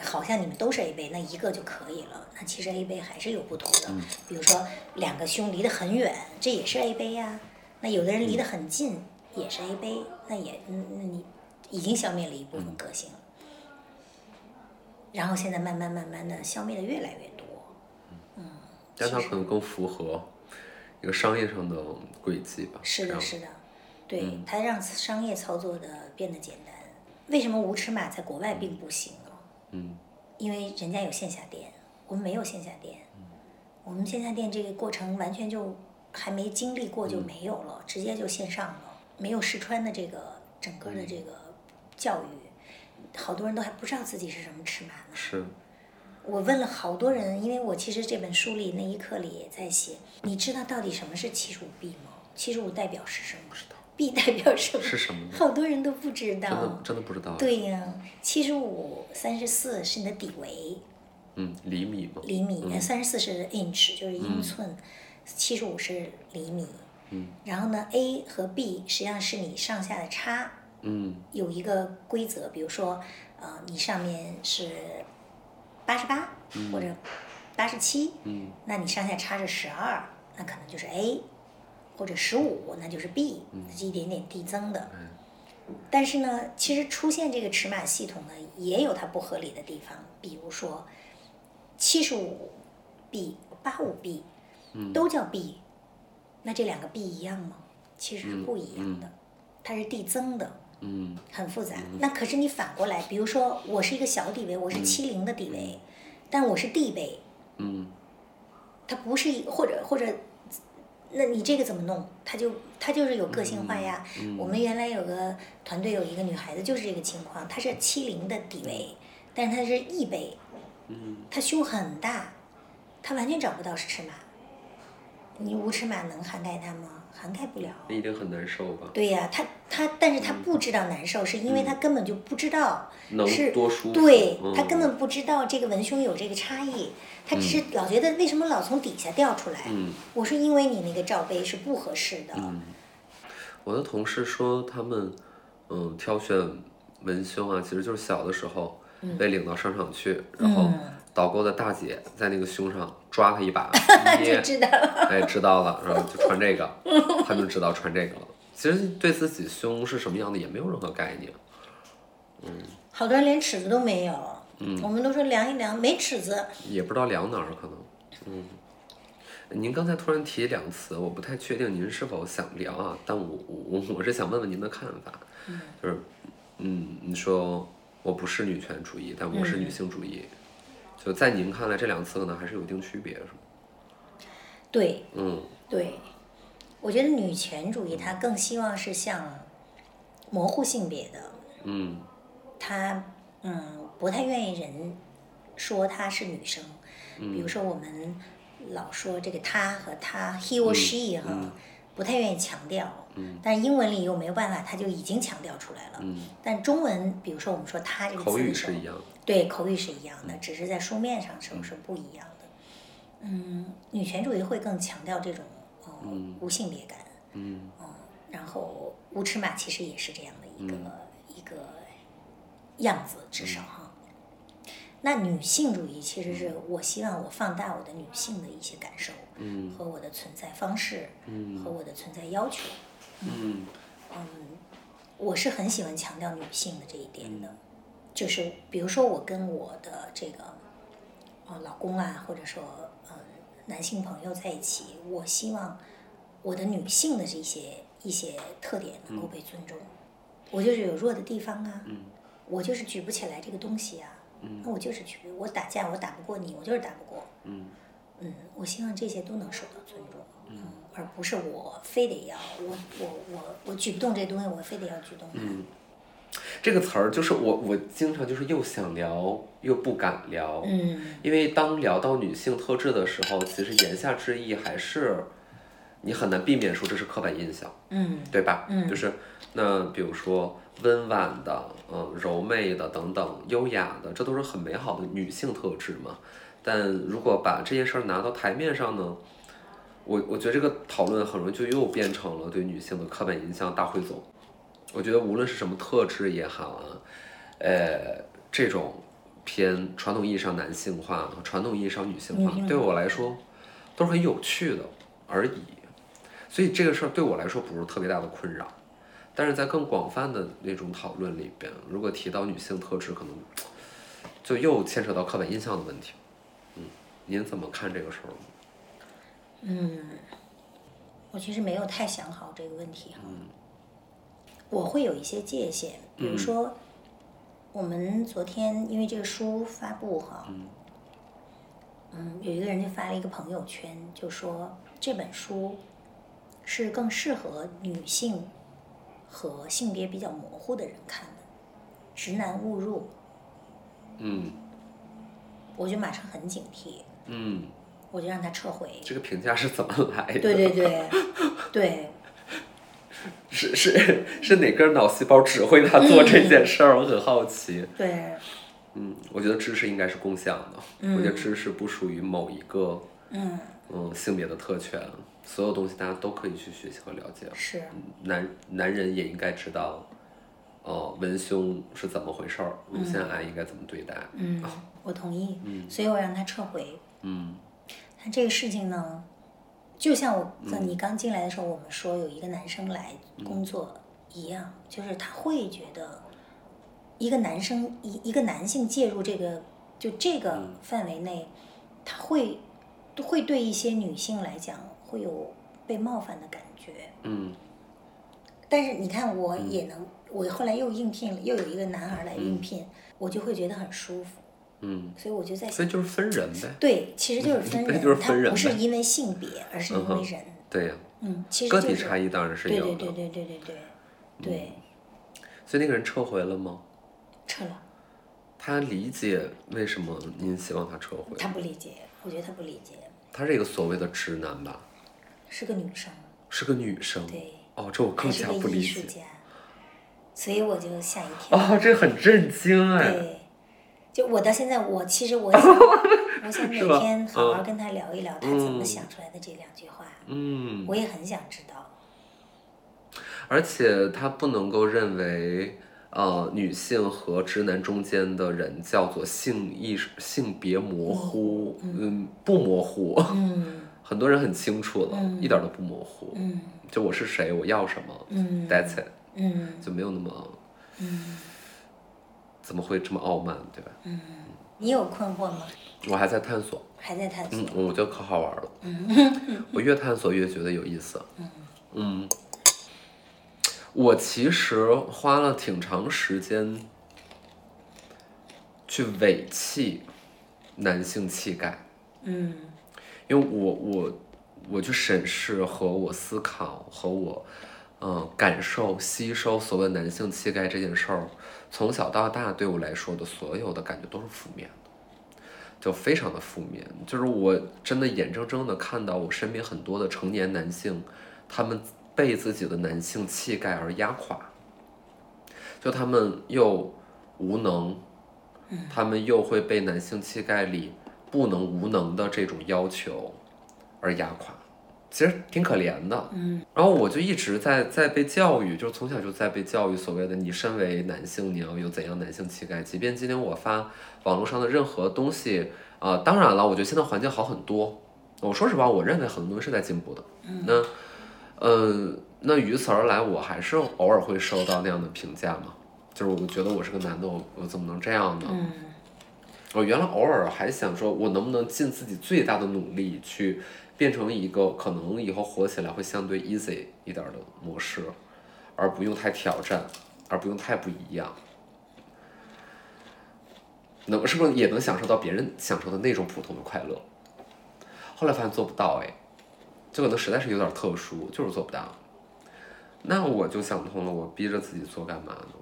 好像你们都是 A 杯，那一个就可以了。那其实 A 杯还是有不同的，比如说两个胸离得很远，这也是 A 杯呀、那有的人离得很近，也是 A 杯，那也嗯，那你已经消灭了一部分个性了。然后现在慢慢慢慢的消灭的越来越多。嗯但它可能更符合一个商业上的轨迹吧。是的，是的，对，它让商业操作的变得简单。为什么无尺码在国外并不行呢？嗯因为人家有线下店，我们没有线下店。我们线下店这个过程完全就还没经历过就没有了，直接就线上了，没有试穿的这个整个的这个教育。好多人都还不知道自己是什么尺码呢。是。我问了好多人，因为我其实这本书里那一课里也在写，你知道到底什么是七十五 B 吗？七十五代表是什么？B 代表什么？是什么？好多人都不知道。真的真的不知道。对呀，七十五、三十四是你的底围。嗯，厘米吗？厘米，三十四是 inch，就是英寸，七十五是厘米。嗯。然后呢，A 和 B 实际上是你上下的差。嗯。有一个规则，比如说，呃，你上面是。八十八或者八十七，嗯那你上下差是十二，那可能就是 A，或者十五，那就是 B，是一点点递增的。但是呢，其实出现这个尺码系统呢，也有它不合理的地方，比如说七十五 B、八五 B，都叫 B，那这两个 B 一样吗？其实是不一样的，它是递增的。嗯，很复杂。那可是你反过来，比如说我是一个小底位，我是七零的底位，但我是 D 位。嗯。它不是或者或者，那你这个怎么弄？他就他就是有个性化呀。我们原来有个团队有一个女孩子就是这个情况，她是七零的底围，但是她是 E 背。嗯。她胸很大，她完全找不到是尺码。你无尺码能涵盖她吗？涵盖不了，那一定很难受吧？对呀，他他，但是他不知道难受，是因为他根本就不知道是多舒服。对他根本不知道这个文胸有这个差异，他只是老觉得为什么老从底下掉出来？我说因为你那个罩杯是不合适的。我的同事说他们嗯挑选文胸啊，其实就是小的时候被领到商场去，然后。导购的大姐在那个胸上抓他一把，就知道了。哎，知道了，然后就穿这个，他就知道穿这个了。其实对自己胸是什么样的也没有任何概念。嗯。好多人连尺子都没有。嗯。我们都说量一量，没尺子。也不知道量哪儿可能。嗯。您刚才突然提两词，我不太确定您是否想聊啊？但我我我是想问问您的看法。嗯。就是，嗯，你说我不是女权主义，但我是女性主义。就在您看来，这两个词可能还是有一定区别，是吗？对，嗯，对，我觉得女权主义它更希望是像模糊性别的，嗯，她嗯不太愿意人说她是女生，比如说我们老说这个她和她 he or she 哈。不太愿意强调，但是英文里又没有办法，他就已经强调出来了。嗯但中文，比如说我们说他这个词的时候，对口语是一样的，只是在书面上是不是不一样的。嗯，女权主义会更强调这种嗯无性别感，嗯，然后无尺码其实也是这样的一个一个样子，至少哈。那女性主义其实是我希望我放大我的女性的一些感受，嗯。和我的存在方式，嗯。和我的存在要求，嗯，嗯，我是很喜欢强调女性的这一点的，就是比如说我跟我的这个，呃，老公啊，或者说呃男性朋友在一起，我希望我的女性的这些一些特点能够被尊重，我就是有弱的地方啊，我就是举不起来这个东西啊。那我就是举，我打架我打不过你，我就是打不过。嗯，嗯，我希望这些都能受到尊重，嗯，而不是我非得要我我我我举不动这东西，我非得要举动它。嗯，这个词儿就是我我经常就是又想聊又不敢聊，嗯，因为当聊到女性特质的时候，其实言下之意还是你很难避免说这是刻板印象，嗯，对吧？嗯，就是那比如说。温婉的，嗯，柔媚的，等等，优雅的，这都是很美好的女性特质嘛。但如果把这件事儿拿到台面上呢，我我觉得这个讨论很容易就又变成了对女性的刻板印象大汇总。我觉得无论是什么特质也好啊，呃，这种偏传统意义上男性化、传统意义上女性化，对我来说都是很有趣的而已。所以这个事儿对我来说不是特别大的困扰。但是在更广泛的那种讨论里边，如果提到女性特质，可能就又牵扯到刻板印象的问题。嗯，您怎么看这个事儿？嗯，我其实没有太想好这个问题哈。我会有一些界限，比如说，我们昨天因为这个书发布哈，嗯，有一个人就发了一个朋友圈，就说这本书是更适合女性。和性别比较模糊的人看的，直男误入，嗯我就马上很警惕，嗯，我就让他撤回。这个评价是怎么来的？对对对，对，是是是哪根脑细胞指挥他做这件事儿？我很好奇。对，嗯，我觉得知识应该是共享的。我觉得知识不属于某一个嗯，嗯性别的特权，所有东西大家都可以去学习和了解。是，男男人也应该知道，哦，文胸是怎么回事儿，乳腺癌应该怎么对待。嗯，我同意，所以我让他撤回。嗯他这个事情呢，就像我在你刚进来的时候，我们说有一个男生来工作一样，就是他会觉得一个男生一一个男性介入这个就这个范围内，他会会对一些女性来讲会有被冒犯的感觉。嗯。但是你看，我也能，我后来又应聘了，又有一个男孩来应聘，我就会觉得很舒服，嗯，所以我就在想，所以就是分人呗。对，其实就是分对人，就是分人他不是因为性别，而是因为人。对呀、嗯，其实个就是体差异当然是有的。对对对对对对对对，所以那个人撤回了吗？撤了。他理解为什么您希望他撤回？他不理解，我觉得他不理解，他是一个所谓的直男吧？是个女生，是个女生。对，哦，这我更加不理解。所以我就吓一跳。哦，这很震惊哎。对，就我到现在，我其实我想，我想每天好好嗯。跟他聊一聊，他怎么想出来的这两句话，嗯，我也很想知道。而且他不能够认为，呃，女性和直男中间的人叫做性意识、性别模糊，嗯，不模糊。嗯。很多人很清楚了，一点都不模糊。嗯。就我是谁，我要什么、嗯。T h a t s it，嗯。就没有那么，嗯，怎么会这么傲慢，对吧？嗯你有困惑吗？我还在探索，还在探索嗯，。我觉得可好玩了。嗯 我越探索越觉得有意思。嗯，我其实花了挺长时间去委弃男性气概，嗯因为我我我去审视和我思考和我嗯、呃感受吸收所谓男性气概这件事儿，从小到大对我来说的所有的感觉都是负面的，就非常的负面。就是我真的眼睁睁的看到我身边很多的成年男性，他们被自己的男性气概而压垮，就他们又无能，他们又会被男性气概里不能无能的这种要求而压垮，其实挺可怜的。嗯，然后我就一直在在被教育，就是从小就在被教育，所谓的你身为男性，你要有怎样男性气概。即便今天我发网络上的任何东西，啊、当然了，我觉得现在环境好很多。我说实话，我认为很多东西是在进步的。嗯那，呃，那于此而来，我还是偶尔会收到那样的评价嘛，就是我觉得我是个男的，我我怎么能这样呢？嗯我原来偶尔还想说，我能不能尽自己最大的努力去变成一个可能以后火起来会相对 easy 一点儿的模式，而不用太挑战，而不用太不一样。能是不是也能享受到别人享受的那种普通的快乐？后来发现做不到哎，这可能实在是有点特殊，就是做不到。那我就想通了，我逼着自己做干嘛呢？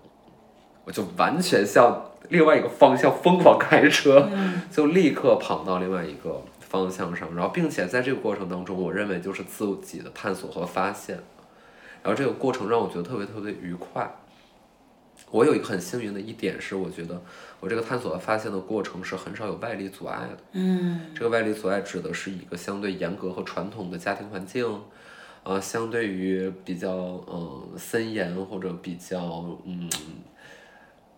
我就完全向另外一个方向疯狂开车，就立刻跑到另外一个方向上，然后并且在这个过程当中，我认为就是自己的探索和发现，然后这个过程让我觉得特别特别愉快。我有一个很幸运的一点是，我觉得我这个探索和发现的过程是很少有外力阻碍的。嗯这个外力阻碍指的是一个相对严格和传统的家庭环境，呃，相对于比较嗯、呃森严或者比较嗯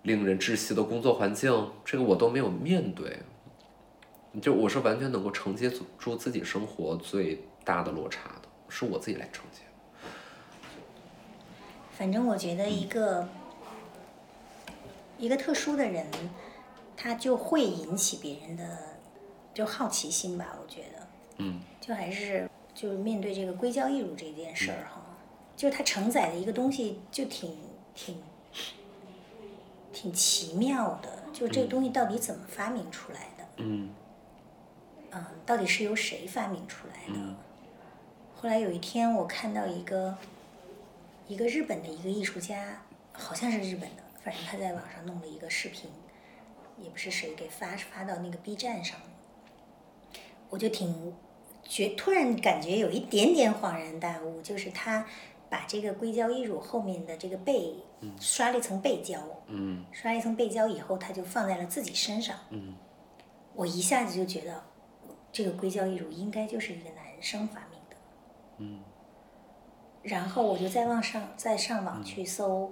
令人窒息的工作环境，这个我都没有面对。就我是完全能够承接住自己生活最大的落差的，是我自己来承接。反正我觉得一个、一个特殊的人，他就会引起别人的就好奇心吧。我觉得，嗯，就还是就是面对这个硅胶艺术这件事儿哈，就是它承载的一个东西就挺挺挺奇妙的，就这个东西到底怎么发明出来的？嗯嗯，到底是由谁发明出来的？嗯。后来有一天，我看到一个一个日本的一个艺术家，好像是日本的，反正他在网上弄了一个视频，也不是谁给发发到那个 B 站上，我就挺觉突然感觉有一点点恍然大悟，就是他把这个硅胶衣乳后面的这个背刷了一层背胶，嗯。刷了一层背胶以后，他就放在了自己身上，嗯。我一下子就觉得这个硅胶义乳应该就是一个男生发明的。嗯然后我就再往上再上网去搜，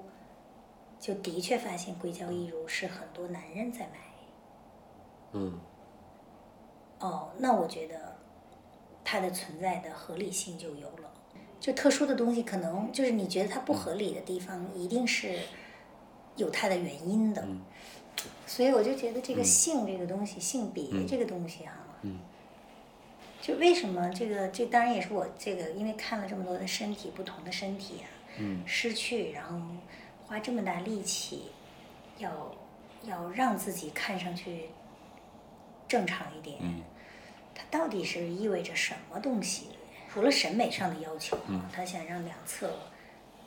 就的确发现硅胶义乳是很多男人在买。嗯哦，那我觉得它的存在的合理性就有了。就特殊的东西，可能就是你觉得它不合理的地方，一定是有它的原因的。所以我就觉得这个性这个东西，性别这个东西哈、嗯就为什么这个这当然也是我这个因为看了这么多的身体不同的身体啊，嗯失去，然后花这么大力气，要要让自己看上去正常一点，嗯它到底是意味着什么东西？除了审美上的要求嗯啊，他想让两侧，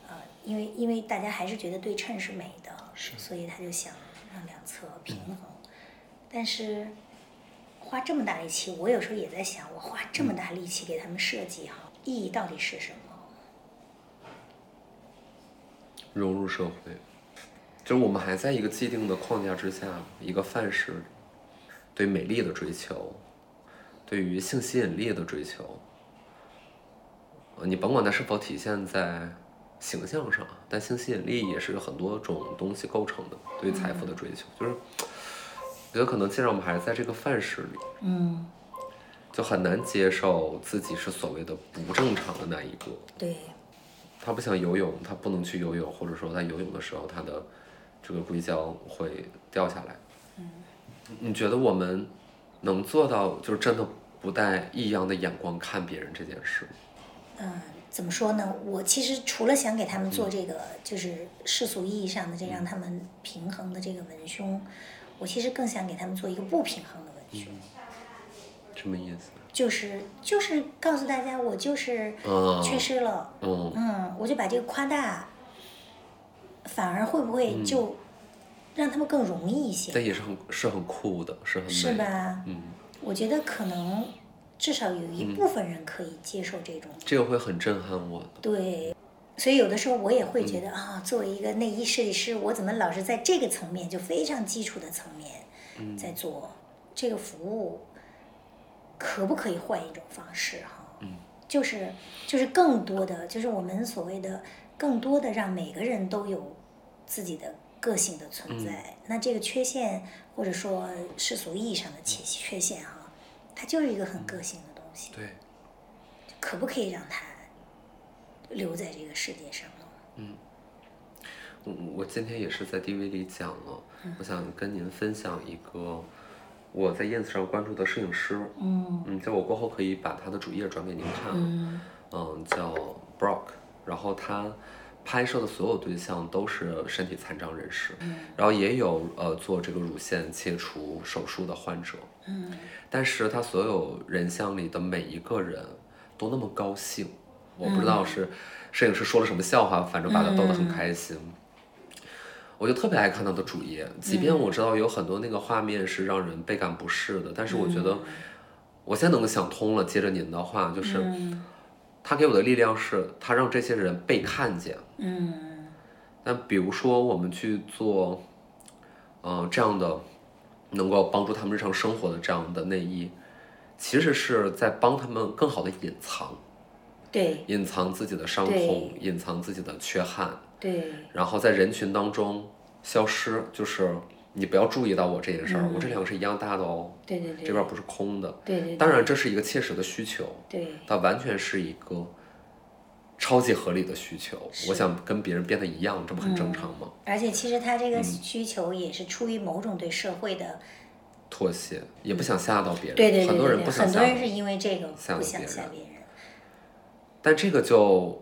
呃，因为因为大家还是觉得对称是美的，是所以他就想让两侧平衡。但是花这么大力气，我有时候也在想，我花这么大力气给他们设计哈，意义到底是什么？融入社会，就是我们还在一个既定的框架之下，一个范式，对美丽的追求，对于性吸引力的追求，呃，你甭管它是否体现在形象上，但性吸引力也是很多种东西构成的，对财富的追求，就是，我觉得可能现在我们还是在这个范式里，嗯，就很难接受自己是所谓的不正常的那一个。对，他不想游泳，他不能去游泳，或者说他游泳的时候，他的这个硅胶会掉下来。嗯，你觉得我们能做到，就是真的不带异样的眼光看别人这件事吗？嗯，怎么说呢？我其实除了想给他们做这个，就是世俗意义上的这让他们平衡的这个文胸，我其实更想给他们做一个不平衡的文胸，什么意思？就是就是告诉大家，我就是嗯缺失了，嗯嗯，我就把这个夸大，反而会不会就让他们更容易一些？但也是很是很酷的，是很美是吧？嗯，我觉得可能至少有一部分人可以接受这种。这个会很震撼我的。对，所以有的时候我也会嗯觉得、啊，作为一个内衣设计师，我怎么老是在这个层面，就非常基础的层面，嗯在做这个服务，可不可以换一种方式哈？嗯，就是就是更多的，就是我们所谓的更多的让每个人都有自己的个性的存在。嗯那这个缺陷或者说世俗意义上的缺缺陷哈，它就是一个很个性的东西。对，可不可以让它留在这个世界上嗯？我我今天也是在 DV 里讲了，我想跟您分享一个我在 ins 上关注的摄影师，嗯。嗯，就我过后可以把他的主页转给您看，嗯。嗯，叫 Brock，然后他拍摄的所有对象都是身体残障人士，嗯。然后也有呃做这个乳腺切除手术的患者，嗯。但是他所有人像里的每一个人都那么高兴，我不知道是摄影师说了什么笑话，反正把他逗得很开心。我就特别爱看他的主页，即便我知道有很多那个画面是让人倍感不适的，但是我觉得我现在能够想通了。接着您的话，就是嗯他给我的力量是，他让这些人被看见。嗯但比如说我们去做，呃，这样的能够帮助他们日常生活的这样的内衣，其实是在帮他们更好的隐藏，对。隐藏自己的伤痛，隐藏自己的缺憾，对。然后在人群当中消失，就是你不要注意到我这件事儿，我这两个是一样大的哦，对对对，这边不是空的。对对，当然，这是一个切实的需求，对。它完全是一个超级合理的需求。我想跟别人变得一样，这不很正常吗？而且其实他这个嗯。需求也是出于某种对社会的，妥协，也不想吓到别人。对对对很多人不想吓到很多人是因为这个不想吓别人，但这个就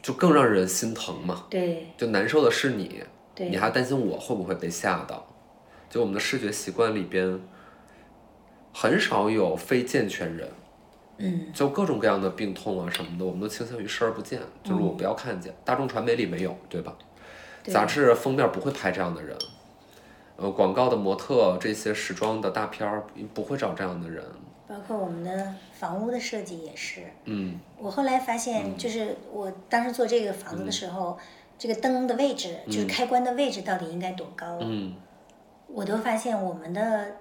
就更让人心疼嘛。对就难受的是你，对你还担心我会不会被吓到。就我们的视觉习惯里边，很少有非健全人，嗯就各种各样的病痛啊什么的，我们都倾向于视而不见，就是我不要看见。大众传媒里没有，对吧？杂志封面不会拍这样的人，呃，广告的模特这些时装的大片儿不会找这样的人。包括我们的房屋的设计也是。嗯。我后来发现，就是我当时做这个房子的时候，这个灯的位置，就是开关的位置到底应该多高？嗯。我都发现我们的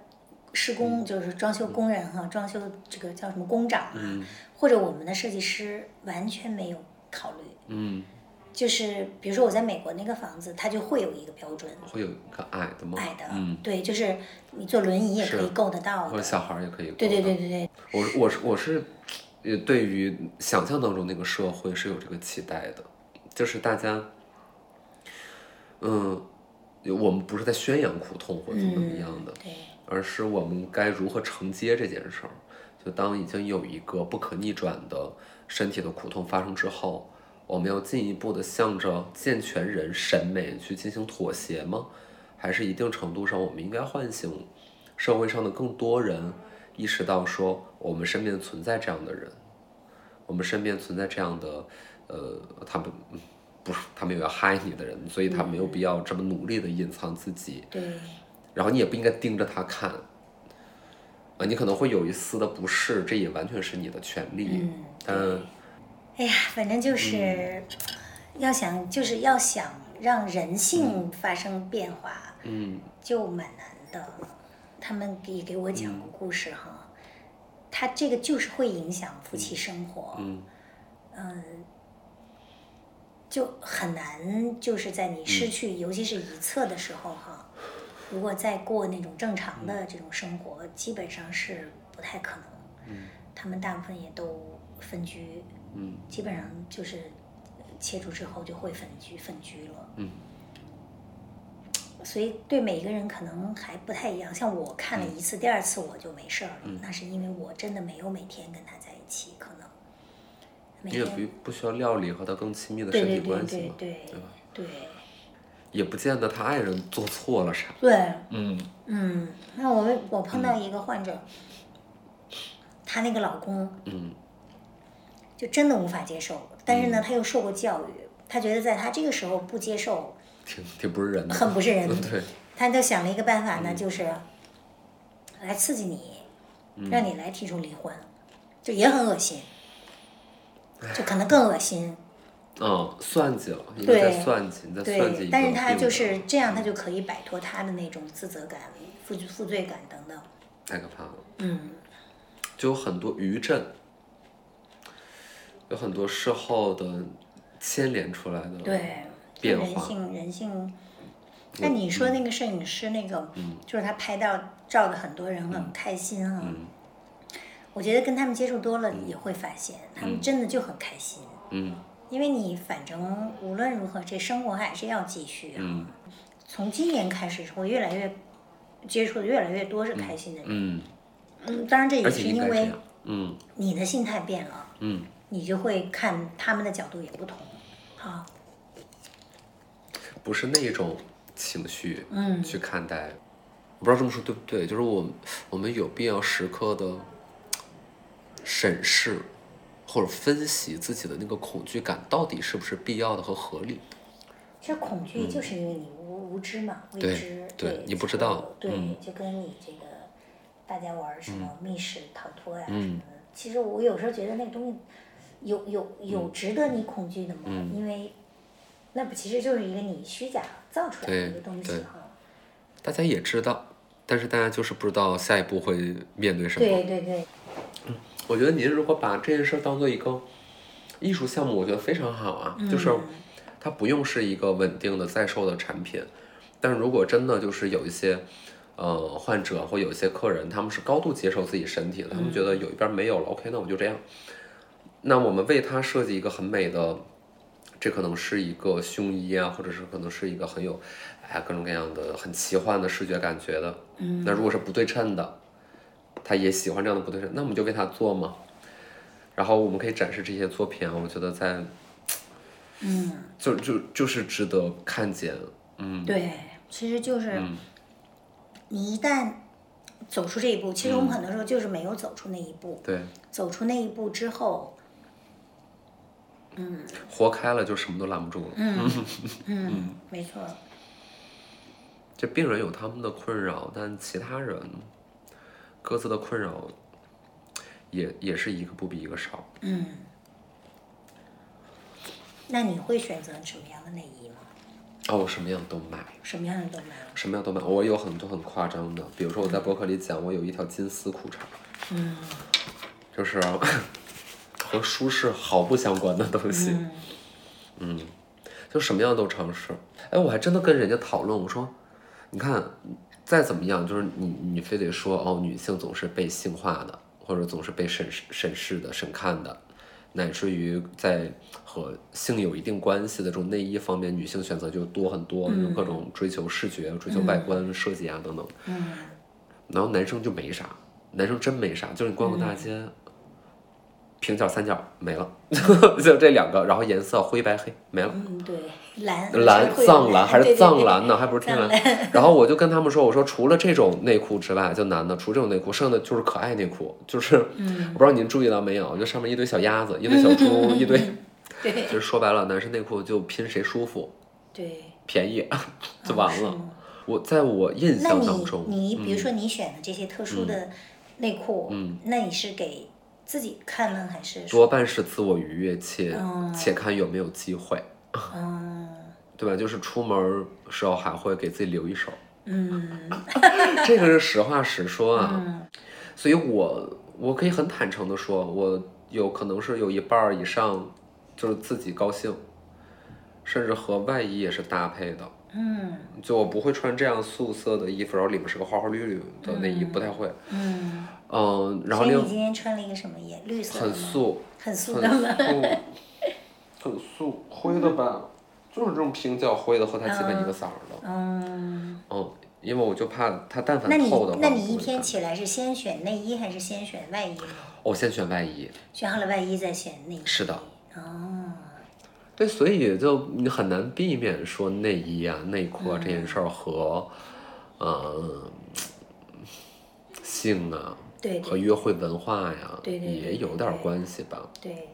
施工，就是装修工人哈，装修这个叫什么工长啊，或者我们的设计师完全没有考虑。嗯。就是比如说我在美国那个房子，它就会有一个标准，会有一个矮的吗？矮的，嗯，对，就是你坐轮椅也可以够得到，或者小孩也可以够。对对对对对。我我是我是，呃，对于想象当中那个社会是有这个期待的，就是大家，嗯，我们不是在宣扬苦痛或者怎么样的，对，而是我们该如何承接这件事儿。就当已经有一个不可逆转的身体的苦痛发生之后。我们要进一步的向着健全人审美去进行妥协吗？还是一定程度上，我们应该唤醒社会上的更多人，意识到说我们身边存在这样的人，我们身边存在这样的，呃，他们不是他们有要害你的人，所以他没有必要这么努力的隐藏自己。对。然后你也不应该盯着他看，啊，你可能会有一丝的不适，这也完全是你的权利。嗯。但。哎呀，反正就是要想，就是要想让人性发生变化，嗯，就蛮难的。他们也给我讲过故事哈，他这个就是会影响夫妻生活，嗯，嗯，就很难，就是在你失去，尤其是一侧的时候哈，如果再过那种正常的这种生活，基本上是不太可能。嗯，他们大部分也都分居。嗯，基本上就是切除之后就会分居分居了。嗯，所以对每个人可能还不太一样。像我看了一次，第二次我就没事儿了，那是因为我真的没有每天跟他在一起，可能。你也不不需要料理和他更亲密的身体关系对对吧？对。也不见得他爱人做错了啥。对。嗯。嗯，那我我碰到一个患者，她那个老公。嗯。就真的无法接受，但是呢，他又受过教育，他觉得在他这个时候不接受，挺挺不是人的，很不是人。对，他就想了一个办法呢，就是来刺激你，让你来提出离婚，就也很恶心，就可能更恶心。嗯，算计了，你在算计，你在算计。对，但是他就是这样，他就可以摆脱他的那种自责感、负负罪感等等。太可怕了。嗯。就有很多余震。有很多事后的牵连出来的对变化，人性人性。那你说那个摄影师那个，就是他拍到照的很多人很开心啊。我觉得跟他们接触多了也会发现，他们真的就很开心。嗯。因为你反正无论如何，这生活还是要继续啊。从今年开始，我越来越接触的越来越多是开心的人。嗯。嗯，当然这也是因为嗯你的心态变了。嗯。你就会看他们的角度也不同，啊，不是那种情绪，嗯，去看待，我不知道这么说对不对，就是我我们有必要时刻的审视或者分析自己的那个恐惧感到底是不是必要的和合理的。其实恐惧就是因为你无无知嘛，未知，对你不知道，对，就跟你这个大家玩什么密室逃脱呀什么的，其实我有时候觉得那个东西。有有有值得你恐惧的吗？因为那不其实就是一个你虚假造出来的一个东西哈。大家也知道，但是大家就是不知道下一步会面对什么。对对对。嗯，我觉得您如果把这件事当做一个艺术项目，我觉得非常好啊。就是它不用是一个稳定的在售的产品，但是如果真的就是有一些呃患者或有一些客人，他们是高度接受自己身体的，他们觉得有一边没有了，OK，那我就这样。那我们为他设计一个很美的，这可能是一个胸衣啊，或者是可能是一个很有，哎各种各样的很奇幻的视觉感觉的。嗯。那如果是不对称的，他也喜欢这样的不对称，那我们就为他做嘛。然后我们可以展示这些作品啊，我觉得在，嗯，就就就是值得看见。嗯。对，其实就是，你一旦走出这一步，其实我们很多时候就是没有走出那一步。对。走出那一步之后。嗯，活开了就什么都拦不住了。嗯 嗯，没错。这病人有他们的困扰，但其他人各自的困扰也也是一个不比一个少。嗯。那你会选择什么样的内衣吗？哦，我什么样都买。什么样的都买。什么样都买。我有很多很夸张的，比如说我在博客里讲，我有一条金丝裤衩。嗯。就是和舒适毫不相关的东西。嗯。就什么样都尝试。哎，我还真的跟人家讨论，我说，你看，再怎么样，就是你你非得说哦，女性总是被性化的，或者总是被审视审视的、审看的。乃至于在和性有一定关系的这种内衣方面，女性选择就多很多，有各种追求视觉、追求外观设计啊等等。嗯。然后男生就没啥，男生真没啥，就是你逛个大街，平角、三角没了，就这两个，然后颜色灰白黑没了。嗯，对，蓝蓝藏蓝还是藏蓝呢？还不是天蓝。然后我就跟他们说，我说除了这种内裤之外，就男的，除这种内裤，剩下的就是可爱内裤，就是，我不知道您注意到没有，就上面一堆小鸭子，一堆小猪，一堆。对。就是说白了，男生内裤就拼谁舒服。对。便宜 就完了。我在我印象当中，你比如说你选的这些特殊的内裤，嗯，那你是给自己看呢，还是多半是自我愉悦，且且看有没有机会，嗯，对吧？就是出门时候还会给自己留一手，嗯，这个是实话实说啊，所以我我可以很坦诚的说，我有可能是有一半以上就是自己高兴，甚至和外衣也是搭配的。嗯，就我不会穿这样素色的衣服，然后里面是个花花绿绿的内衣，不太会。嗯，嗯，然后另你今天穿了一个什么颜？绿色很素，很素的吗？很素，灰的吧，就是这种平角灰的，和它基本一个色儿的。嗯。嗯，因为我就怕它但凡透的话。那你那你一天起来是先选内衣还是先选外衣呢？我先选外衣。选好了外衣再选内衣。是的。哦。对，所以就你很难避免说内衣啊、内裤啊这件事儿和，嗯，性啊，和约会文化呀，也有点关系吧。对。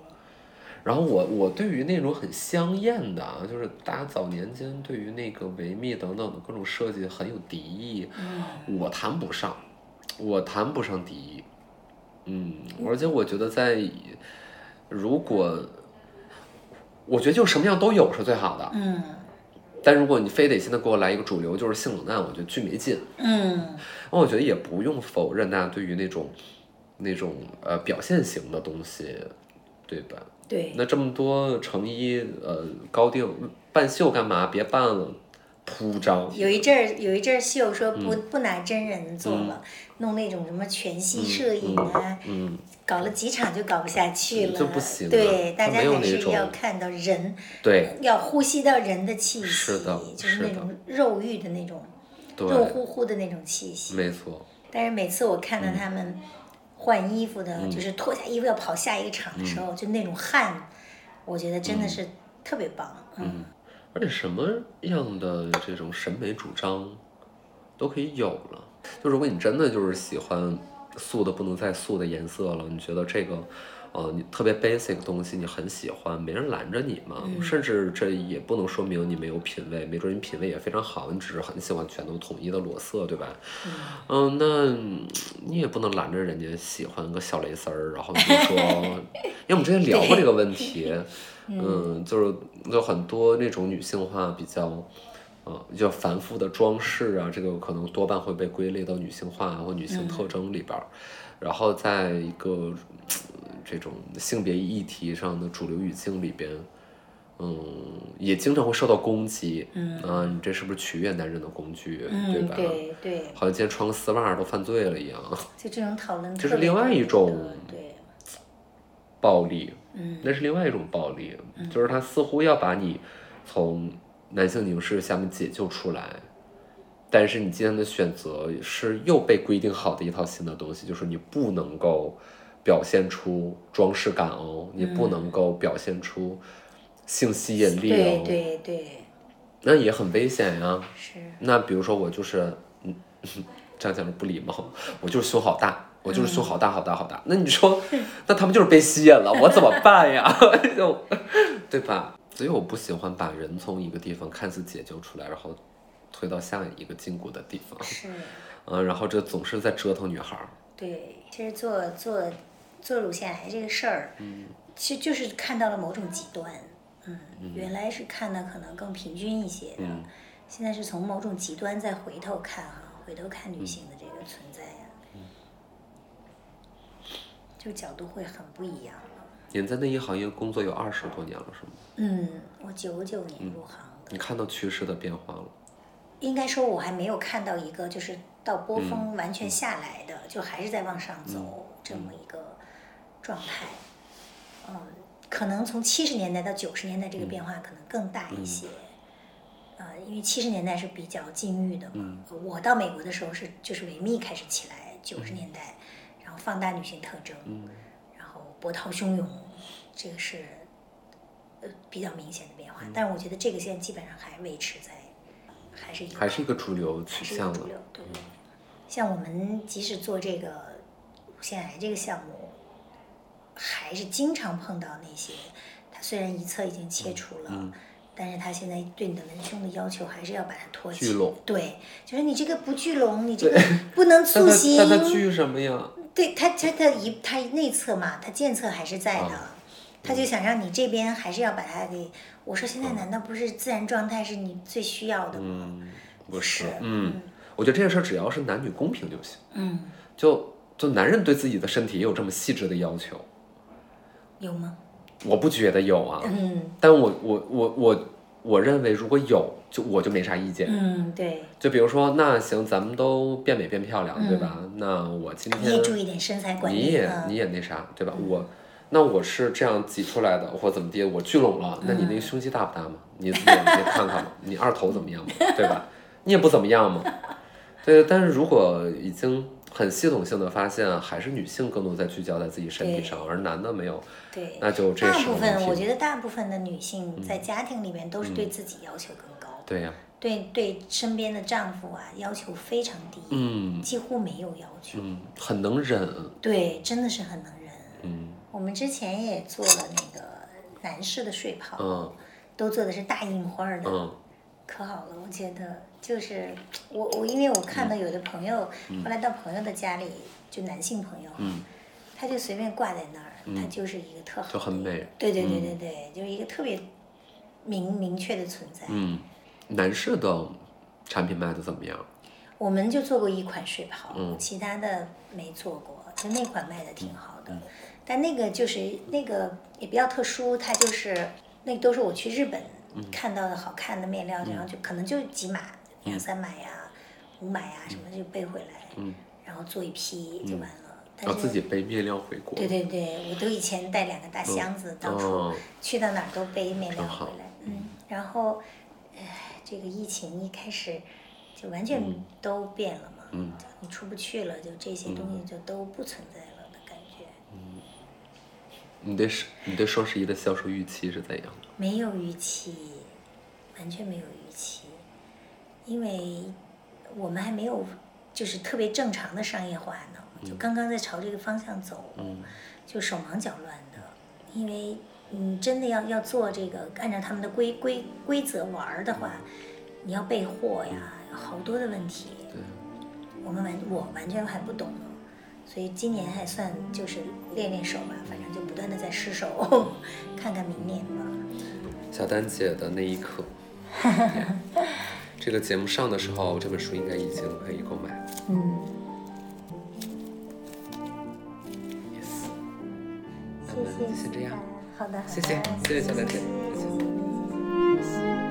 然后我我对于那种很香艳的，就是大家早年间对于那个维密等等的各种设计很有敌意，我谈不上，我谈不上敌意。嗯，而且我觉得在如果。我觉得就什么样都有是最好的。嗯。但如果你非得现在给我来一个主流，就是性冷淡，我觉得巨没劲。嗯。那我觉得也不用否认大家对于那种那种呃表现型的东西，对吧？对。那这么多成衣呃高定半袖干嘛？别办了，铺张。有一阵儿有一阵儿秀说不不拿真人做了，弄那种什么全息摄影啊。嗯。搞了几场就搞不下去了，就不行。对，大家还是要看到人，对，要呼吸到人的气息，是的，就是那种肉欲的那种，肉乎乎的那种气息。没错。但是每次我看到他们换衣服的，就是脱下衣服要跑下一个场的时候，就那种汗，我觉得真的是特别棒。嗯。而且什么样的这种审美主张都可以有了。就如果你真的就是喜欢。素的不能再素的颜色了，你觉得这个，呃，你特别 basic 东西你很喜欢，没人拦着你嘛？甚至这也不能说明你没有品味，没准你品味也非常好，你只是很喜欢全都统一的裸色，对吧？嗯，那你也不能拦着人家喜欢个小蕾丝儿，然后你就说，因为我们之前聊过这个问题，嗯，就是有很多那种女性化比较。呃，就繁复的装饰啊，这个可能多半会被归类到女性化或女性特征里边儿。然后在一个这种性别议题上的主流语境里边，嗯，也经常会受到攻击。嗯啊，你这是不是取悦男人的工具？对吧？对对。好像今天穿个丝袜都犯罪了一样。就这种讨论。这是另外一种对暴力。嗯。那是另外一种暴力，就是他似乎要把你从。男性凝视下面解救出来，但是你今天的选择是又被规定好的一套新的东西，就是你不能够表现出装饰感哦，你不能够表现出性吸引力哦，对对对，那也很危险呀。是。那比如说我就是，嗯，这样讲的不礼貌，我就是胸好大，我就是胸好大好大好大。那你说，那他们就是被吸引了，我怎么办呀？就 对吧？所以我不喜欢把人从一个地方看似解救出来，然后推到下一个禁锢的地方。是，嗯，然后这总是在折腾女孩儿。对，其实做做做乳腺癌这个事儿，嗯，其实就是看到了某种极端。嗯，原来是看的可能更平均一些的，现在是从某种极端再回头看哈，回头看女性的这个存在呀，就角度会很不一样了。您在内衣行业工作有二十多年了，是吗？嗯，我九九年入行的。你看到趋势的变化了？应该说，我还没有看到一个就是到波峰完全下来的，就还是在往上走这么一个状态。嗯。可能从七十年代到九十年代，这个变化可能更大一些。呃，因为七十年代是比较禁欲的嘛。我到美国的时候是就是维密开始起来，九十年代，然后放大女性特征，然后波涛汹涌，这个是呃比较明显的变化。但是我觉得这个现在基本上还维持在，还是一个还是一个主流取向主流。对对。像我们即使做这个乳腺癌这个项目。还是经常碰到那些，他虽然一侧已经切除了，但是他现在对你的文胸的要求还是要把它托起。聚拢。对，就是你这个不聚拢，你这个不能塑形。那他聚什么呀？对他，他他一他内侧嘛，他健侧还是在的，他就想让你这边还是要把它给。我说现在难道不是自然状态是你最需要的吗？不是，嗯，我觉得这件事只要是男女公平就行。嗯。就就男人对自己的身体也有这么细致的要求。有吗？我不觉得有啊。嗯。但我我我我我认为如果有，就我就没啥意见。嗯，对。就比如说，那行，咱们都变美变漂亮，对吧？那我今天你也注意点身材管理。你也你也那啥，对吧？我那我是这样挤出来的，或怎么地，我聚拢了。那你那个胸肌大不大嘛？你你看看嘛，你二头怎么样嘛？对吧？你也不怎么样嘛。对，但是如果已经。很系统性的发现，还是女性更多在聚焦在自己身体上，而男的没有。对，那就这大部分，我觉得大部分的女性在家庭里面都是对自己要求更高。对呀。对对，身边的丈夫啊，要求非常低，嗯，几乎没有要求，嗯，很能忍。对，真的是很能忍。嗯。我们之前也做了那个男士的睡袍，嗯，都做的是大印花的，嗯，可好了，我觉得。就是我我因为我看到有的朋友后来到朋友的家里，就男性朋友，他就随便挂在那儿，他就是一个特好，就很美。对对对对对，就是一个特别明明确的存在。嗯，男士的产品卖的怎么样？我们就做过一款睡袍，其他的没做过，就那款卖的挺好的。但那个就是那个也比较特殊，它就是那都是我去日本看到的好看的面料，然后就可能就几码。两三码呀，五码呀，什么就背回来，然后做一批就完了。要自己背面料回国。对对对，我都以前带两个大箱子，到处去到哪儿都背面料回来。嗯，然后，唉，这个疫情一开始就完全都变了嘛。嗯。你出不去了，就这些东西就都不存在了的感觉。嗯。你对双你对双十一的销售预期是怎样的？没有预期，完全没有预期。因为我们还没有就是特别正常的商业化呢，就刚刚在朝这个方向走，就手忙脚乱的。因为你真的要要做这个，按照他们的规规规则玩的话，你要备货呀，好多的问题。我们完我完全还不懂，所以今年还算就是练练手吧，反正就不断的在试手，看看明年吧。小丹姐的那一刻。这个节目上的时候，这本书应该已经可以购买。嗯。Yes。那我们。先这样。好的。谢谢，谢谢小丹姐。谢谢。